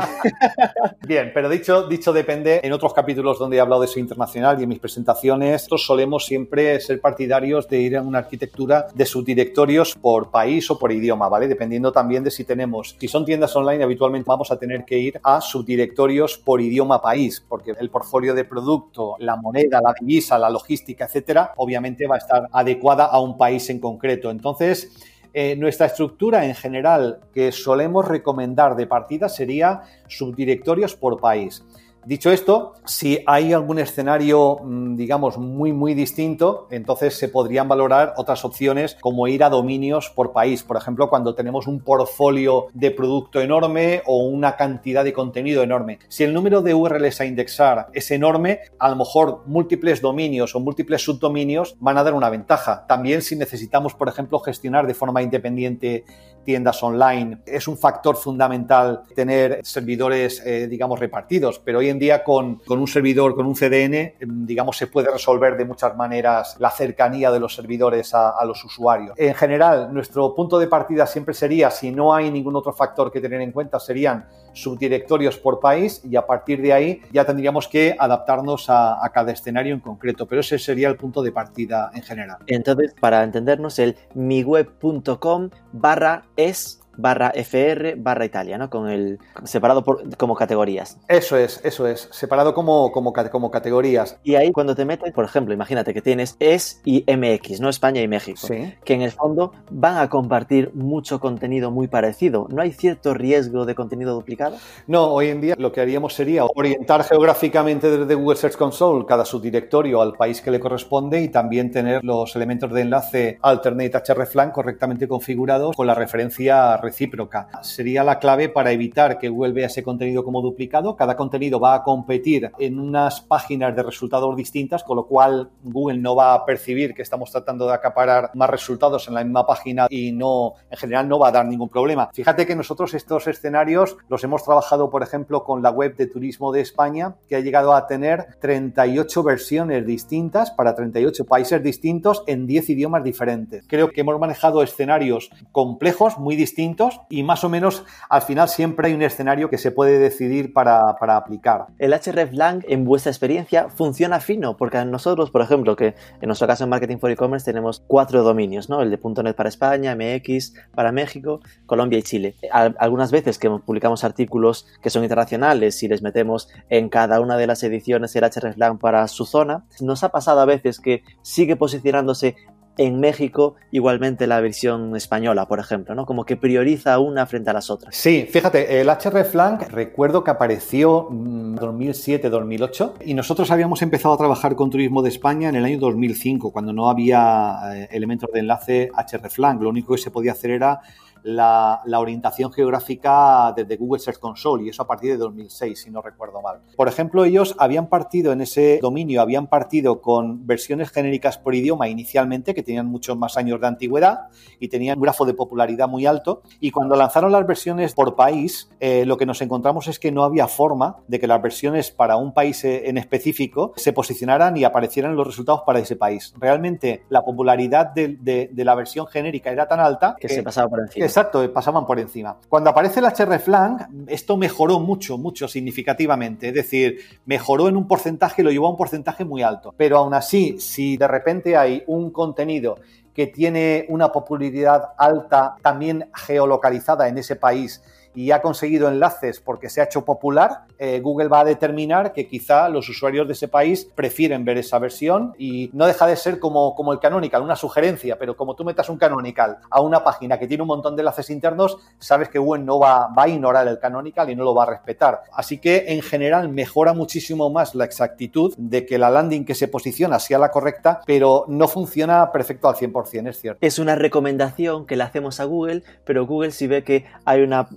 Bien, pero dicho, dicho depende, en otros capítulos donde he hablado de SEO internacional y en presentaciones, nosotros solemos siempre ser partidarios de ir a una arquitectura de subdirectorios por país o por idioma, ¿vale? Dependiendo también de si tenemos, si son tiendas online, habitualmente vamos a tener que ir a subdirectorios por idioma país, porque el portfolio de producto, la moneda, la divisa, la logística, etcétera, obviamente va a estar adecuada a un país en concreto. Entonces, eh, nuestra estructura en general que solemos recomendar de partida sería subdirectorios por país. Dicho esto, si hay algún escenario, mm, digamos, muy, muy distinto, entonces se podrían valorar otras opciones como ir a dominios por país. Por ejemplo, cuando tenemos un portfolio de producto enorme o una cantidad de contenido enorme. Si el número de URLs a indexar es enorme, a lo mejor múltiples dominios o múltiples subdominios van a dar una ventaja. También si necesitamos, por ejemplo, gestionar de forma independiente tiendas online, es un factor fundamental tener servidores, eh, digamos, repartidos, pero hoy en día con, un servidor, con un CDN, em, digamos, se puede resolver de muchas maneras la cercanía de los servidores a, los usuarios. En general, nuestro punto de partida siempre sería, si no hay ningún otro factor que tener en cuenta, serían subdirectorios por país y a partir de ahí ya tendríamos que adaptarnos a, cada escenario en concreto, pero ese sería el punto de partida en general. Entonces, para entendernos, el miweb.com barra es barra FR barra Italia, ¿no? Con el separado por, como categorías. Eso es, eso es, separado como, como, como categorías. Y ahí cuando te metes, por ejemplo, imagínate que tienes ES y MX, ¿no? España y México, que en el fondo van a compartir mucho contenido muy parecido. ¿No hay cierto riesgo de contenido duplicado? No, hoy en día lo que haríamos sería orientar geográficamente desde Google Search Console cada subdirectorio al país que le corresponde y también tener los elementos de enlace alternate hreflang correctamente configurados con la referencia recíproca. Sería la clave para evitar que Google vea ese contenido como duplicado. Cada contenido va a competir en unas páginas de resultados distintas, con lo cual Google no va a percibir que estamos tratando de acaparar más resultados en la misma página y no, en general, no va a dar ningún problema. Fíjate que nosotros estos escenarios los hemos trabajado, por ejemplo, con la web de turismo de España, que ha llegado a tener 38 versiones distintas para 38 países distintos en 10 idiomas diferentes. Creo que hemos manejado escenarios complejos, muy distintos, y más o menos al final siempre hay un escenario que se puede decidir para, aplicar. El hreflang, en vuestra experiencia, funciona fino, porque nosotros, por ejemplo, que en nuestro caso en Marketing for E-Commerce tenemos cuatro dominios, ¿no? El de .NET para España, MX para México, Colombia y Chile. Algunas veces que publicamos artículos que son internacionales y les metemos en cada una de las ediciones el hreflang para su zona, nos ha pasado a veces que sigue posicionándose en México igualmente la versión española, por ejemplo, ¿no? Como que prioriza una frente a las otras. Sí, fíjate, el hreflang recuerdo que apareció en 2007-2008 y nosotros habíamos empezado a trabajar con Turismo de España en el año 2005, cuando no había eh, elementos de enlace hreflang. Lo único que se podía hacer era la, orientación geográfica desde Google Search Console y eso a partir de 2006, si no recuerdo mal. Por ejemplo, ellos habían partido en ese dominio, habían partido con versiones genéricas por idioma inicialmente, que tenían muchos más años de antigüedad y tenían un grafo de popularidad muy alto. Y cuando lanzaron las versiones por país, eh, lo que nos encontramos es que no había forma de que las versiones para un país eh, en específico se posicionaran y aparecieran los resultados para ese país. Realmente la popularidad de, la versión genérica era tan alta que, que se pasaba por encima. Exacto, eh, pasaban por encima. Cuando aparece el hreflang, esto mejoró mucho, mucho significativamente. Es decir, mejoró en un porcentaje, lo llevó a un porcentaje muy alto. Pero aún así, si de repente hay un contenido que tiene una popularidad alta, también geolocalizada en ese país, y ha conseguido enlaces porque se ha hecho popular, eh, Google va a determinar que quizá los usuarios de ese país prefieren ver esa versión y no deja de ser como, como el canonical, una sugerencia, pero como tú metas un canonical a una página que tiene un montón de enlaces internos, sabes que Google no va, va a ignorar el canonical y no lo va a respetar. Así que en general mejora muchísimo más la exactitud de que la landing que se posiciona sea la correcta, pero no funciona perfecto al 100%, es cierto. Es una recomendación que le hacemos a Google, pero Google si ve que hay una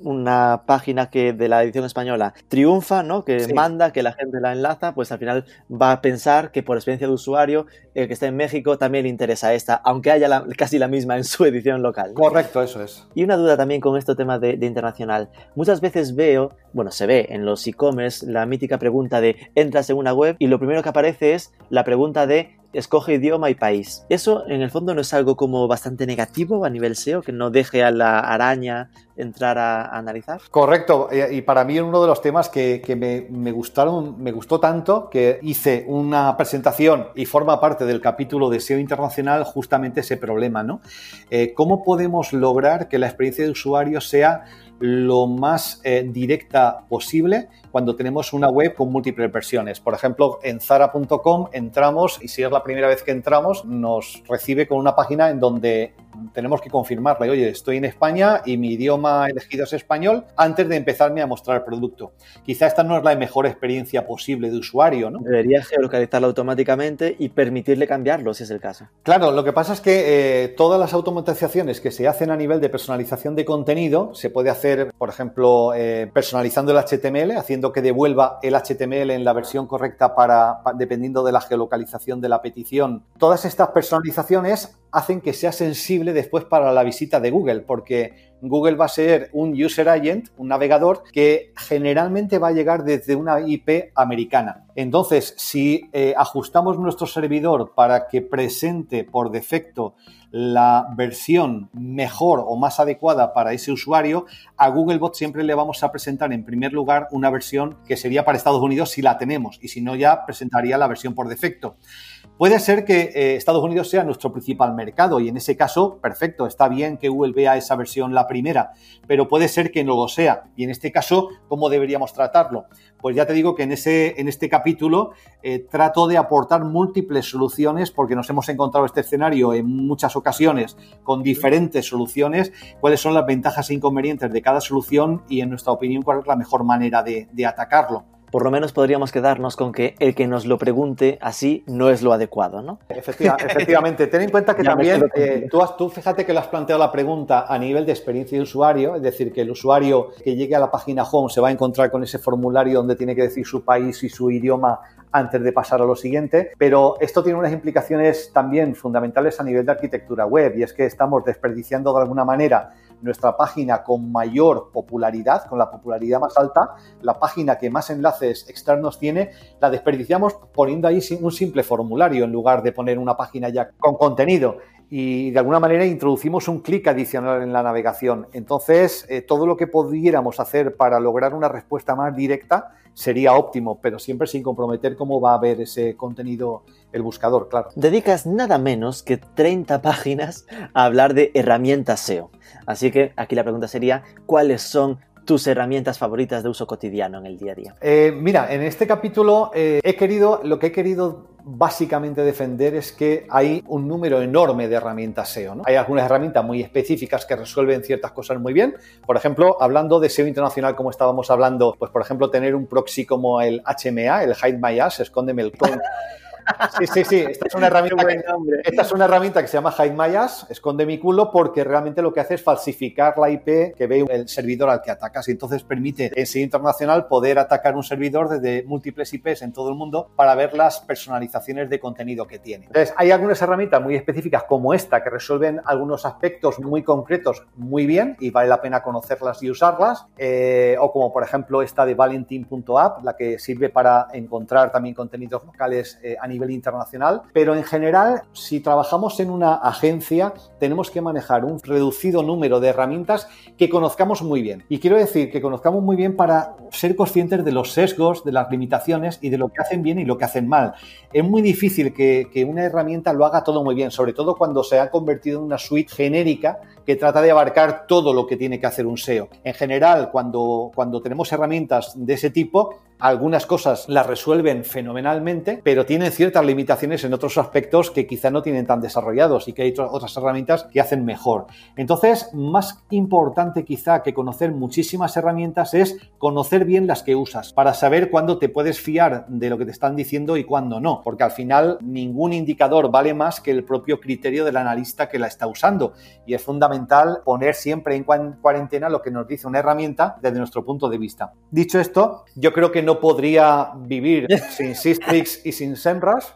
página que de la edición española triunfa, ¿no? Que manda, que la gente la enlaza, pues al final va a pensar que por experiencia de usuario, el que está en México también le interesa esta, aunque haya casi la misma en su edición local. Correcto, eso es. Y una duda también con este tema de, de internacional. Muchas veces veo, bueno, se ve en los e-commerce la mítica pregunta de entras en una web y lo primero que aparece es la pregunta de escoge idioma y país. Eso en el fondo no es algo como bastante negativo a nivel SEO, que no deje a la araña entrar a, analizar. Correcto, eh, y para mí uno de los temas que, me, gustaron, me gustó tanto que hice una presentación y forma parte del capítulo de SEO internacional justamente ese problema, ¿no? Eh, ¿Cómo podemos lograr que la experiencia de usuario sea lo más eh, directa posible cuando tenemos una web con múltiples versiones. Por ejemplo, en zara.com entramos y si es la primera vez que entramos, nos recibe con una página en donde tenemos que confirmarle, oye, estoy en España y mi idioma elegido es español, antes de empezarme a mostrar el producto. Quizá esta no es la mejor experiencia posible de usuario, ¿no? Debería geolocalizarlo automáticamente y permitirle cambiarlo, si es el caso. Claro, lo que pasa es que eh, todas las automatizaciones que se hacen a nivel de personalización de contenido, se puede hacer, por ejemplo, eh, personalizando el HTML, haciendo que devuelva el HTML en la versión correcta para, dependiendo de la geolocalización de la petición. Todas estas personalizaciones hacen que sea sensible después para la visita de Google, porque Google va a ser un user agent, un navegador, que generalmente va a llegar desde una IP americana. Entonces, si eh, ajustamos nuestro servidor para que presente por defecto la versión mejor o más adecuada para ese usuario, a Googlebot siempre le vamos a presentar en primer lugar una versión que sería para Estados Unidos si la tenemos y si no ya presentaría la versión por defecto. Puede ser que eh, Estados Unidos sea nuestro principal mercado y en ese caso, perfecto, está bien que Google vea esa versión la primera, pero puede ser que no lo sea. Y en este caso, ¿cómo deberíamos tratarlo? Pues ya te digo que en, ese, en este capítulo eh, trato de aportar múltiples soluciones porque nos hemos encontrado este escenario en muchas ocasiones con diferentes soluciones, cuáles son las ventajas e inconvenientes de cada solución y en nuestra opinión cuál es la mejor manera de, de atacarlo por lo menos podríamos quedarnos con que el que nos lo pregunte así no es lo adecuado, ¿no? efectivamente, ten en cuenta que también eh, tú, tú fíjate que le has planteado la pregunta a nivel de experiencia de usuario, es decir, que el usuario que llegue a la página home se va a encontrar con ese formulario donde tiene que decir su país y su idioma antes de pasar a lo siguiente, pero esto tiene unas implicaciones también fundamentales a nivel de arquitectura web y es que estamos desperdiciando de alguna manera nuestra página con mayor popularidad, con la popularidad más alta, la página que más enlaces externos tiene, la desperdiciamos poniendo ahí un simple formulario en lugar de poner una página ya con contenido y de alguna manera introducimos un clic adicional en la navegación. Entonces, eh, todo lo que pudiéramos hacer para lograr una respuesta más directa sería óptimo, pero siempre sin comprometer cómo va a ver ese contenido el buscador, claro. Dedicas nada menos que 30 páginas a hablar de herramientas SEO. Así que aquí la pregunta sería, ¿cuáles son tus herramientas favoritas de uso cotidiano en el día a día? Eh, mira, en este capítulo eh, he querido, lo que he querido básicamente defender es que hay un número enorme de herramientas SEO. ¿no? Hay algunas herramientas muy específicas que resuelven ciertas cosas muy bien. Por ejemplo, hablando de SEO internacional, como estábamos hablando, pues por ejemplo, tener un proxy como el HMA, el Hide My Ass, escóndeme el con. Sí, sí, sí. Esta es una herramienta, que, esta es una herramienta que se llama Hide My Ass, esconde mi culo, porque realmente lo que hace es falsificar la IP que ve el servidor al que atacas y entonces permite en SEO internacional poder atacar un servidor desde múltiples IPs en todo el mundo para ver las personalizaciones de contenido que tiene. Entonces, hay algunas herramientas muy específicas como esta que resuelven algunos aspectos muy concretos muy bien y vale la pena conocerlas y usarlas, eh, o como por ejemplo esta de valentin.app, la que sirve para encontrar también contenidos locales eh, a nivel internacional, pero en general, si trabajamos en una agencia, tenemos que manejar un reducido número de herramientas que conozcamos muy bien. Y quiero decir que conozcamos muy bien para ser conscientes de los sesgos, de las limitaciones y de lo que hacen bien y lo que hacen mal. Es muy difícil que, que una herramienta lo haga todo muy bien, sobre todo cuando se ha convertido en una suite genérica que trata de abarcar todo lo que tiene que hacer un SEO. En general, cuando, cuando tenemos herramientas de ese tipo, algunas cosas las resuelven fenomenalmente, pero tienen ciertas limitaciones en otros aspectos que quizá no tienen tan desarrollados y que hay otras herramientas que hacen mejor. Entonces, más importante quizá que conocer muchísimas herramientas es conocer bien las que usas para saber cuándo te puedes fiar de lo que te están diciendo y cuándo no, porque al final ningún indicador vale más que el propio criterio del analista que la está usando y es fundamental poner siempre en cuarentena lo que nos dice una herramienta desde nuestro punto de vista. Dicho esto, yo creo que no podría vivir sin Systrix y sin SEMrush.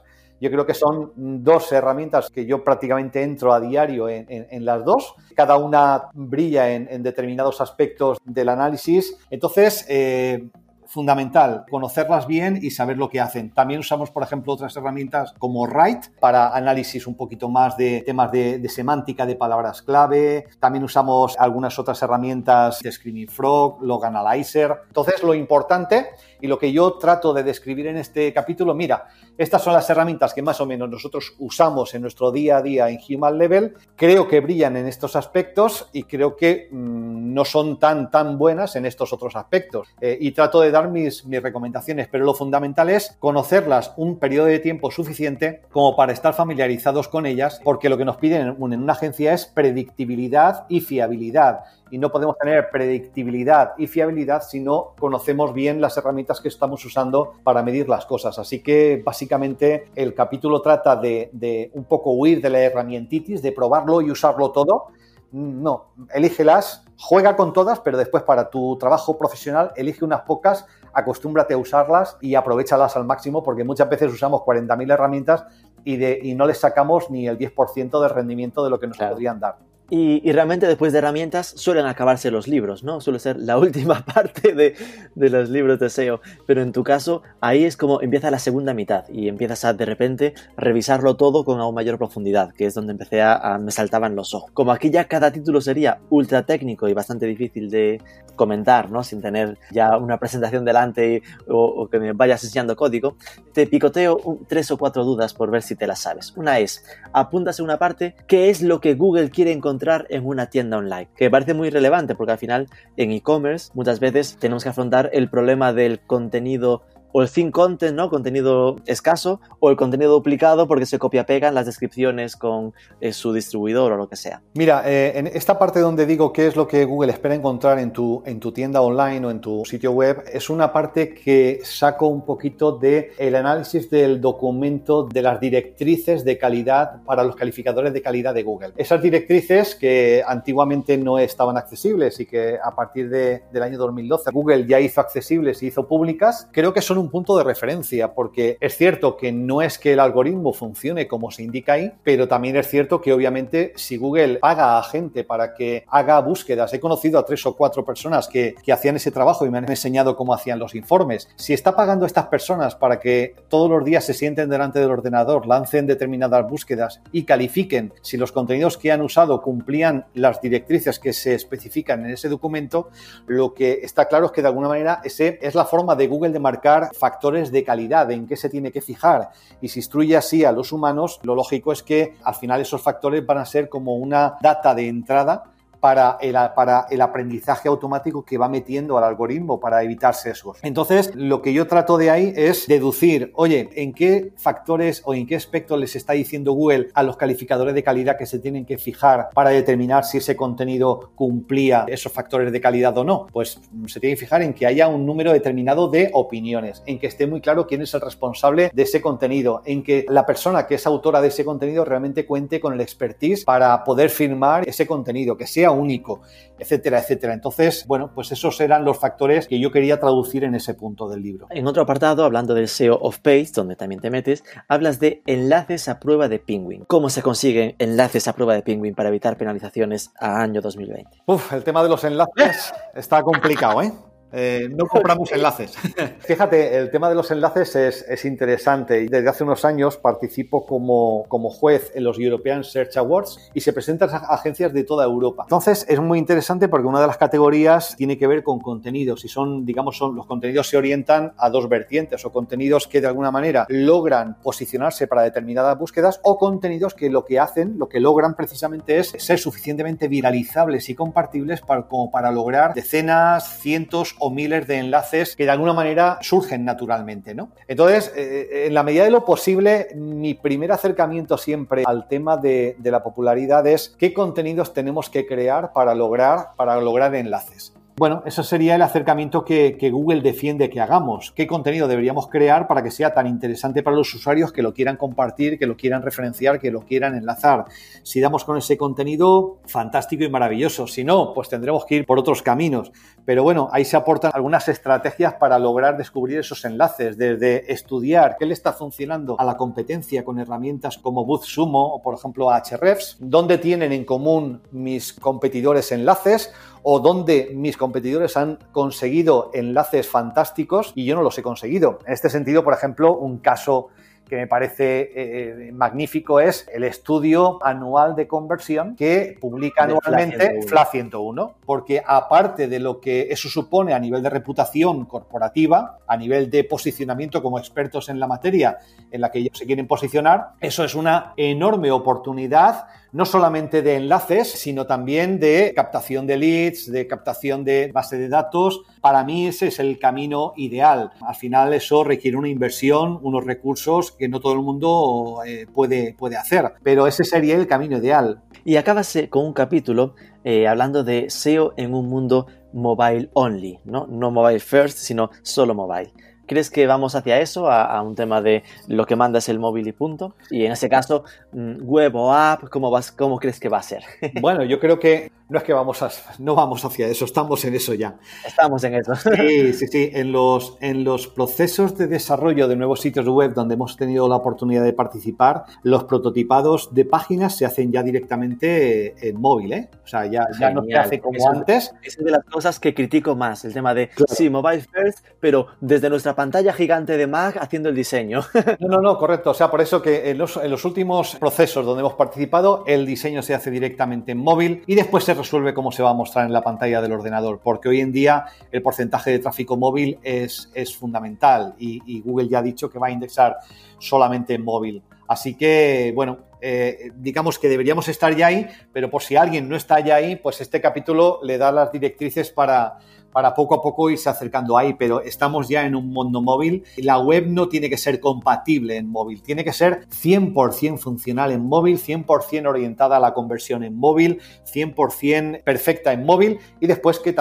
Yo creo que son dos herramientas que yo prácticamente entro a diario en, las dos. Cada una brilla en, determinados aspectos del análisis. Entonces, eh, fundamental conocerlas bien y saber lo que hacen. También usamos, por ejemplo, otras herramientas como Write para análisis un poquito más de temas de, semántica de palabras clave. También usamos algunas otras herramientas de Screaming Frog, Log Analyzer. Entonces, lo importante y lo que yo trato de describir en este capítulo, mira, estas son las herramientas que más o menos nosotros usamos en nuestro día a día en Human Level. Creo que brillan en estos aspectos y creo que mmm, no son tan, tan buenas en estos otros aspectos. Eh, y trato de dar mis, mis recomendaciones, pero lo fundamental es conocerlas un periodo de tiempo suficiente como para estar familiarizados con ellas, porque lo que nos piden en una agencia es predictibilidad y fiabilidad. Y no podemos tener predictibilidad y fiabilidad si no conocemos bien las herramientas que estamos usando para medir las cosas. Así que básicamente el capítulo trata de, de un poco huir de la herramientitis, de probarlo y usarlo todo. No, elígelas juega con todas, pero después para tu trabajo profesional elige unas pocas, acostúmbrate a usarlas y aprovechalas al máximo porque muchas veces usamos 40.000 herramientas y, de, y no les sacamos ni el 10% del rendimiento de lo que nos podrían dar. Y, realmente después de herramientas suelen acabarse los libros, ¿no? Suele ser la última parte de, de, los libros de SEO. Pero en tu caso, ahí es como empieza la segunda mitad y empiezas a de repente revisarlo todo con aún mayor profundidad, que es donde empecé a, me saltaban los ojos. Como aquí ya cada título sería ultra técnico y bastante difícil de comentar, ¿no? Sin tener ya una presentación delante o, o, que me vayas enseñando código, te picoteo un, tres o cuatro dudas por ver si te las sabes. Una es, apuntas en una parte, ¿qué es lo que Google quiere encontrar en una tienda online, que me parece muy relevante porque al final en e-commerce muchas veces tenemos que afrontar el problema del contenido o el thin content, ¿no? Contenido escaso, o el contenido duplicado porque se copia-pega las descripciones con eh, su distribuidor o lo que sea. Mira, eh, en esta parte donde digo qué es lo que Google espera encontrar en tu, en tu tienda online o en tu sitio web, es una parte que saco un poquito de el análisis del documento de las directrices de calidad para los calificadores de calidad de Google. Esas directrices que antiguamente no estaban accesibles y que a partir de, del año 2012 Google ya hizo accesibles y hizo públicas, creo que son un punto de referencia, porque es cierto que no es que el algoritmo funcione como se indica ahí, pero también es cierto que obviamente si Google paga a gente para que haga búsquedas, he conocido a tres o cuatro personas que, que hacían ese trabajo y me han enseñado cómo hacían los informes, si está pagando a estas personas para que todos los días se sienten delante del ordenador, lancen determinadas búsquedas y califiquen si los contenidos que han usado cumplían las directrices que se especifican en ese documento, lo que está claro es que de alguna manera ese es la forma de Google de marcar factores de calidad, en qué se tiene que fijar. Y si instruye así a los humanos, lo lógico es que al final esos factores van a ser como una data de entrada para el, para el aprendizaje automático que va metiendo al algoritmo para evitar sesgos. Entonces, lo que yo trato de ahí es deducir, oye, ¿en qué factores o en qué aspectos les está diciendo Google a los calificadores de calidad que se tienen que fijar para determinar si ese contenido cumplía esos factores de calidad o no? Pues se tiene que fijar en que haya un número determinado de opiniones, en que esté muy claro quién es el responsable de ese contenido, en que la persona que es autora de ese contenido realmente cuente con el expertise para poder firmar ese contenido, que sea único, etcétera, etcétera. Entonces, bueno, pues esos eran los factores que yo quería traducir en ese punto del libro. En otro apartado, hablando del SEO of Page, donde también te metes, hablas de enlaces a prueba de Penguin. ¿Cómo se consiguen enlaces a prueba de Penguin para evitar penalizaciones a año 2020? Uf, el tema de los enlaces está complicado, ¿eh? Eh, no compramos enlaces. Fíjate, el tema de los enlaces es, interesante. Desde hace unos años participo como, como, juez en los European Search Awards y se presentan agencias de toda Europa. Entonces es muy interesante porque una de las categorías tiene que ver con contenidos y son, digamos, son los contenidos se orientan a dos vertientes o contenidos que de alguna manera logran posicionarse para determinadas búsquedas o contenidos que lo que hacen, lo que logran precisamente es ser suficientemente viralizables y compartibles para, como para lograr decenas, cientos o miles de enlaces que de alguna manera surgen naturalmente, ¿no? Entonces, eh, eh, en la medida de lo posible, mi primer acercamiento siempre al tema de, de la popularidad es qué contenidos tenemos que crear para lograr, para lograr enlaces. Bueno, eso sería el acercamiento que, Google defiende que hagamos. ¿Qué contenido deberíamos crear para que sea tan interesante para los usuarios que lo quieran compartir, que lo quieran referenciar, que lo quieran enlazar? Si damos con ese contenido, fantástico y maravilloso. Si no, pues tendremos que ir por otros caminos. Pero bueno, ahí se aportan algunas estrategias para lograr descubrir esos enlaces, desde estudiar qué le está funcionando a la competencia con herramientas como BuzzSumo o, por ejemplo, Ahrefs, dónde tienen en común mis competidores enlaces o donde mis competidores han conseguido enlaces fantásticos y yo no los he conseguido. En este sentido, por ejemplo, un caso que me parece eh, magnífico es el estudio anual de conversión que publica anualmente FLA 101, porque aparte de lo que eso supone a nivel de reputación corporativa, a nivel de posicionamiento como expertos en la materia en la que ellos se quieren posicionar, eso es una enorme oportunidad no solamente de enlaces, sino también de captación de leads, de captación de base de datos. Para mí ese es el camino ideal. Al final eso requiere una inversión, unos recursos que no todo el mundo eh, puede, puede hacer, pero ese sería el camino ideal. Y acabas con un capítulo eh, hablando de SEO en un mundo mobile only, ¿no? No mobile first, sino solo mobile. ¿Crees que vamos hacia eso, a, un tema de lo que manda es el móvil y punto? Y en ese caso, mm, web o app, ¿cómo, vas, cómo crees que va a ser? Bueno, yo creo que no es que vamos a, no vamos hacia eso, estamos en eso ya. Estamos en eso. Sí, sí, sí. En los, en los procesos de desarrollo de nuevos sitios web donde hemos tenido la oportunidad de participar, los prototipados de páginas se hacen ya directamente en móvil, ¿eh? O sea, ya, ya no se hace como antes. Es de las cosas que critico más, el tema de, sí, mobile first, pero desde nuestra pantalla gigante de Mac haciendo el diseño. No, no, no, correcto. O sea, por eso que en los, en los últimos procesos donde hemos participado, el diseño se hace directamente en móvil y después se resuelve cómo se va a mostrar en la pantalla del ordenador, porque hoy en día el porcentaje de tráfico móvil es, es fundamental y, Google ya ha dicho que va a indexar solamente en móvil. Así que, bueno, eh, digamos que deberíamos estar ya ahí, pero por si alguien no está ya ahí, pues este capítulo le da las directrices para, para poco a poco irse acercando ahí, pero estamos ya en un mundo móvil. La web no tiene que ser compatible en móvil, tiene que ser 100% funcional en móvil, 100% orientada a la conversión en móvil, 100% perfecta en móvil y después que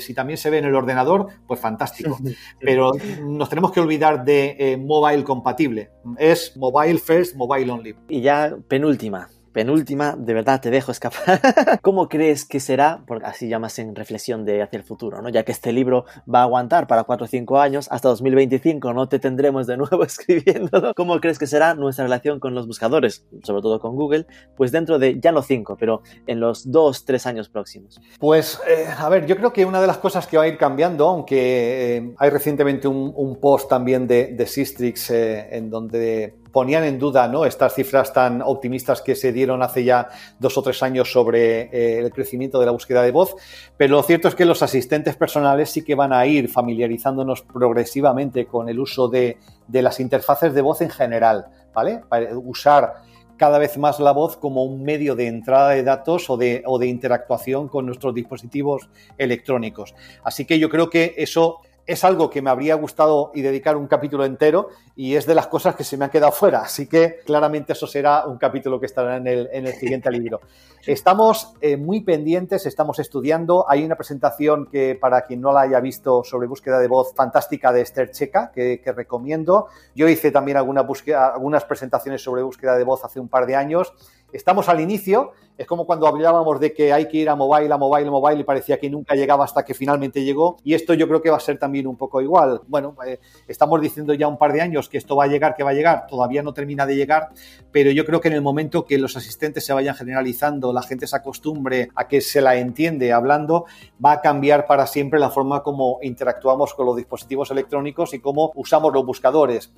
si, también se ve en el ordenador, pues fantástico. Pero nos tenemos que olvidar de eh, mobile compatible. Es mobile first, mobile only. Y ya penúltima, penúltima, de verdad te dejo escapar. ¿Cómo crees que será, porque así llamas en reflexión de hacia el futuro, ¿no? ya que este libro va a aguantar para 4 o 5 años, hasta 2025 no te tendremos de nuevo escribiéndolo? ¿Cómo crees que será nuestra relación con los buscadores, sobre todo con Google, pues dentro de, ya no 5, pero en los 2, 3 años próximos? Pues, eh, a ver, yo creo que una de las cosas que va a ir cambiando, aunque eh, hay recientemente un, post también de, de Sistrix eh, en donde ponían en duda ¿no? estas cifras tan optimistas que se dieron hace ya dos o tres años sobre eh, el crecimiento de la búsqueda de voz, pero lo cierto es que los asistentes personales sí que van a ir familiarizándonos progresivamente con el uso de, las interfaces de voz en general, ¿vale? Para usar cada vez más la voz como un medio de entrada de datos o de, o de interactuación con nuestros dispositivos electrónicos. Así que yo creo que eso es algo que me habría gustado y dedicar un capítulo entero y es de las cosas que se me han quedado fuera. Así que claramente eso será un capítulo que estará en el, siguiente libro. Estamos eh, muy pendientes, estamos estudiando. Hay una presentación que, para quien no la haya visto, sobre búsqueda de voz fantástica de Esther Checa, que, recomiendo. Yo hice también alguna búsqueda, algunas presentaciones sobre búsqueda de voz hace un par de años Estamos al inicio, es como cuando hablábamos de que hay que ir a mobile, a mobile, a mobile y parecía que nunca llegaba hasta que finalmente llegó. Y esto yo creo que va a ser también un poco igual. Bueno, eh, estamos diciendo ya un par de años que esto va a llegar, que va a llegar, todavía no termina de llegar, pero yo creo que en el momento que los asistentes se vayan generalizando, la gente se acostumbre a que se la entiende hablando, va a cambiar para siempre la forma como interactuamos con los dispositivos electrónicos y cómo usamos los buscadores.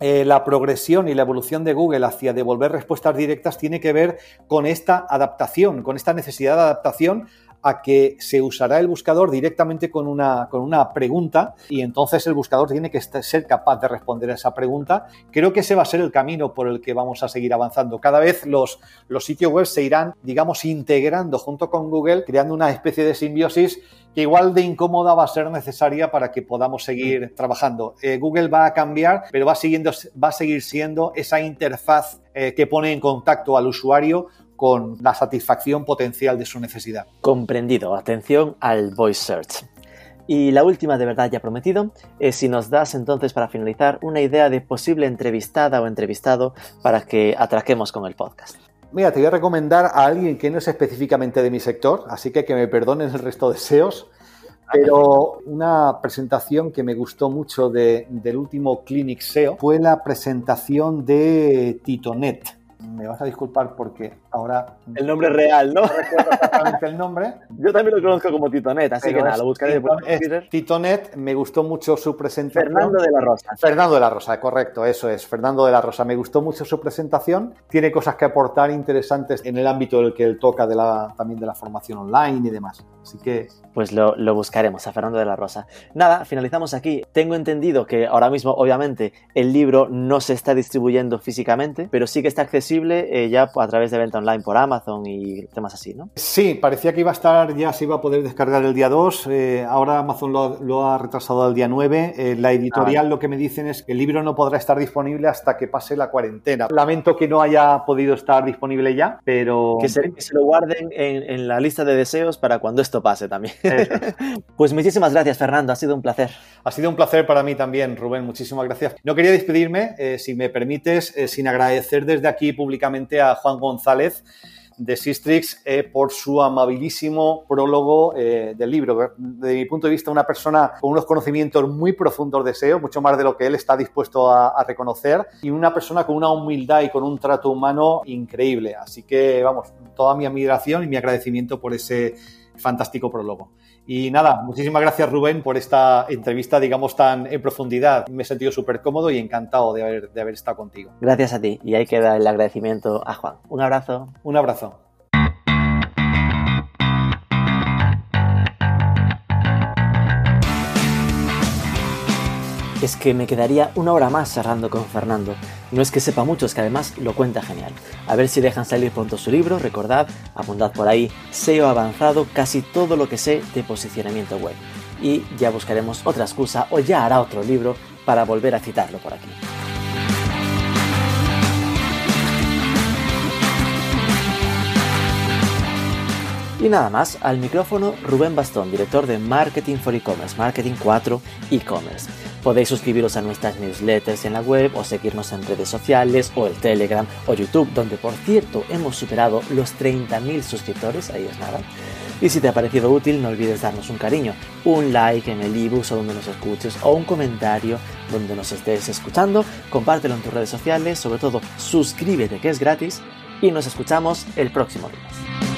Eh, la progresión y la evolución de Google hacia devolver respuestas directas tiene que ver con esta adaptación, con esta necesidad de adaptación a que se usará el buscador directamente con una, con una pregunta y entonces el buscador tiene que ser capaz de responder a esa pregunta. Creo que ese va a ser el camino por el que vamos a seguir avanzando. Cada vez los, los sitios web se irán, digamos, integrando junto con Google, creando una especie de simbiosis que igual de incómoda va a ser necesaria para que podamos seguir trabajando. Eh, Google va a cambiar, pero va, siguiendo, va a seguir siendo esa interfaz eh, que pone en contacto al usuario con la satisfacción potencial de su necesidad. Comprendido. Atención al voice search. Y la última de verdad ya prometido es si nos das entonces para finalizar una idea de posible entrevistada o entrevistado para que atraquemos con el podcast. Mira, te voy a recomendar a alguien que no es específicamente de mi sector, así que que me perdonen el resto de SEOs, pero una presentación que me gustó mucho del último Clinic SEO fue la presentación de Titonet me vas a disculpar porque ahora... El nombre real, ¿no? No recuerdo exactamente el nombre. Yo también lo conozco como Titonet, así que nada, lo buscaré Titonet, Titonet, me gustó mucho su presentación. Fernando de la Rosa. Fernando de la Rosa, correcto, eso es, Fernando de la Rosa. Me gustó mucho su presentación, tiene cosas que aportar interesantes en el ámbito del que él toca de la, también de la formación online y demás. Así que... Pues lo, lo buscaremos a Fernando de la Rosa. Nada, finalizamos aquí. Tengo entendido que ahora mismo, obviamente, el libro no se está distribuyendo físicamente, pero sí que está accesible eh, ya a través de venta online por Amazon y temas así, ¿no? Sí, parecía que iba a estar, ya se iba a poder descargar el día 2, eh, ahora Amazon lo, ha retrasado al día 9. Eh, la editorial ah, lo que me dicen es que el libro no podrá estar disponible hasta que pase la cuarentena. Lamento que no haya podido estar disponible ya, pero... Que se, lo guarden en, la lista de deseos para cuando esto pase también. pues muchísimas gracias, Fernando, ha sido un placer. Ha sido un placer para mí también, Rubén, muchísimas gracias. No quería despedirme, si me permites, sin agradecer desde aquí públicamente a Juan González de Sistrix eh, por su amabilísimo prólogo eh, del libro. De mi punto de vista, una persona con unos conocimientos muy profundos de SEO, mucho más de lo que él está dispuesto a reconocer, y una persona con una humildad y con un trato humano increíble. Así que, vamos, toda mi admiración y mi agradecimiento por ese fantástico prólogo. Y nada, muchísimas gracias Rubén por esta entrevista, digamos, tan en profundidad. Me he sentido súper cómodo y encantado de haber, de haber estado contigo. Gracias a ti y ahí queda el agradecimiento a Juan. Un abrazo. Un abrazo. Es que me quedaría una hora más cerrando con Fernando. No es que sepa mucho, es que además lo cuenta genial. A ver si dejan salir pronto su libro, recordad, apuntad por ahí, SEO avanzado, casi todo lo que sé de posicionamiento web. Y ya buscaremos otra excusa o ya hará otro libro para volver a citarlo por aquí. Y nada más, al micrófono Rubén Bastón, director de Marketing for E-Commerce, Marketing 4 E-Commerce. Podéis suscribiros a nuestras newsletters en la web o seguirnos en redes sociales o el Telegram o YouTube, donde por cierto hemos superado los 30.000 suscriptores, ahí es nada. Y si te ha parecido útil, no olvides darnos un cariño, un like en el ebook o donde nos escuches o un comentario donde nos estés escuchando, compártelo en tus redes sociales, sobre todo suscríbete que es gratis y nos escuchamos el próximo lunes.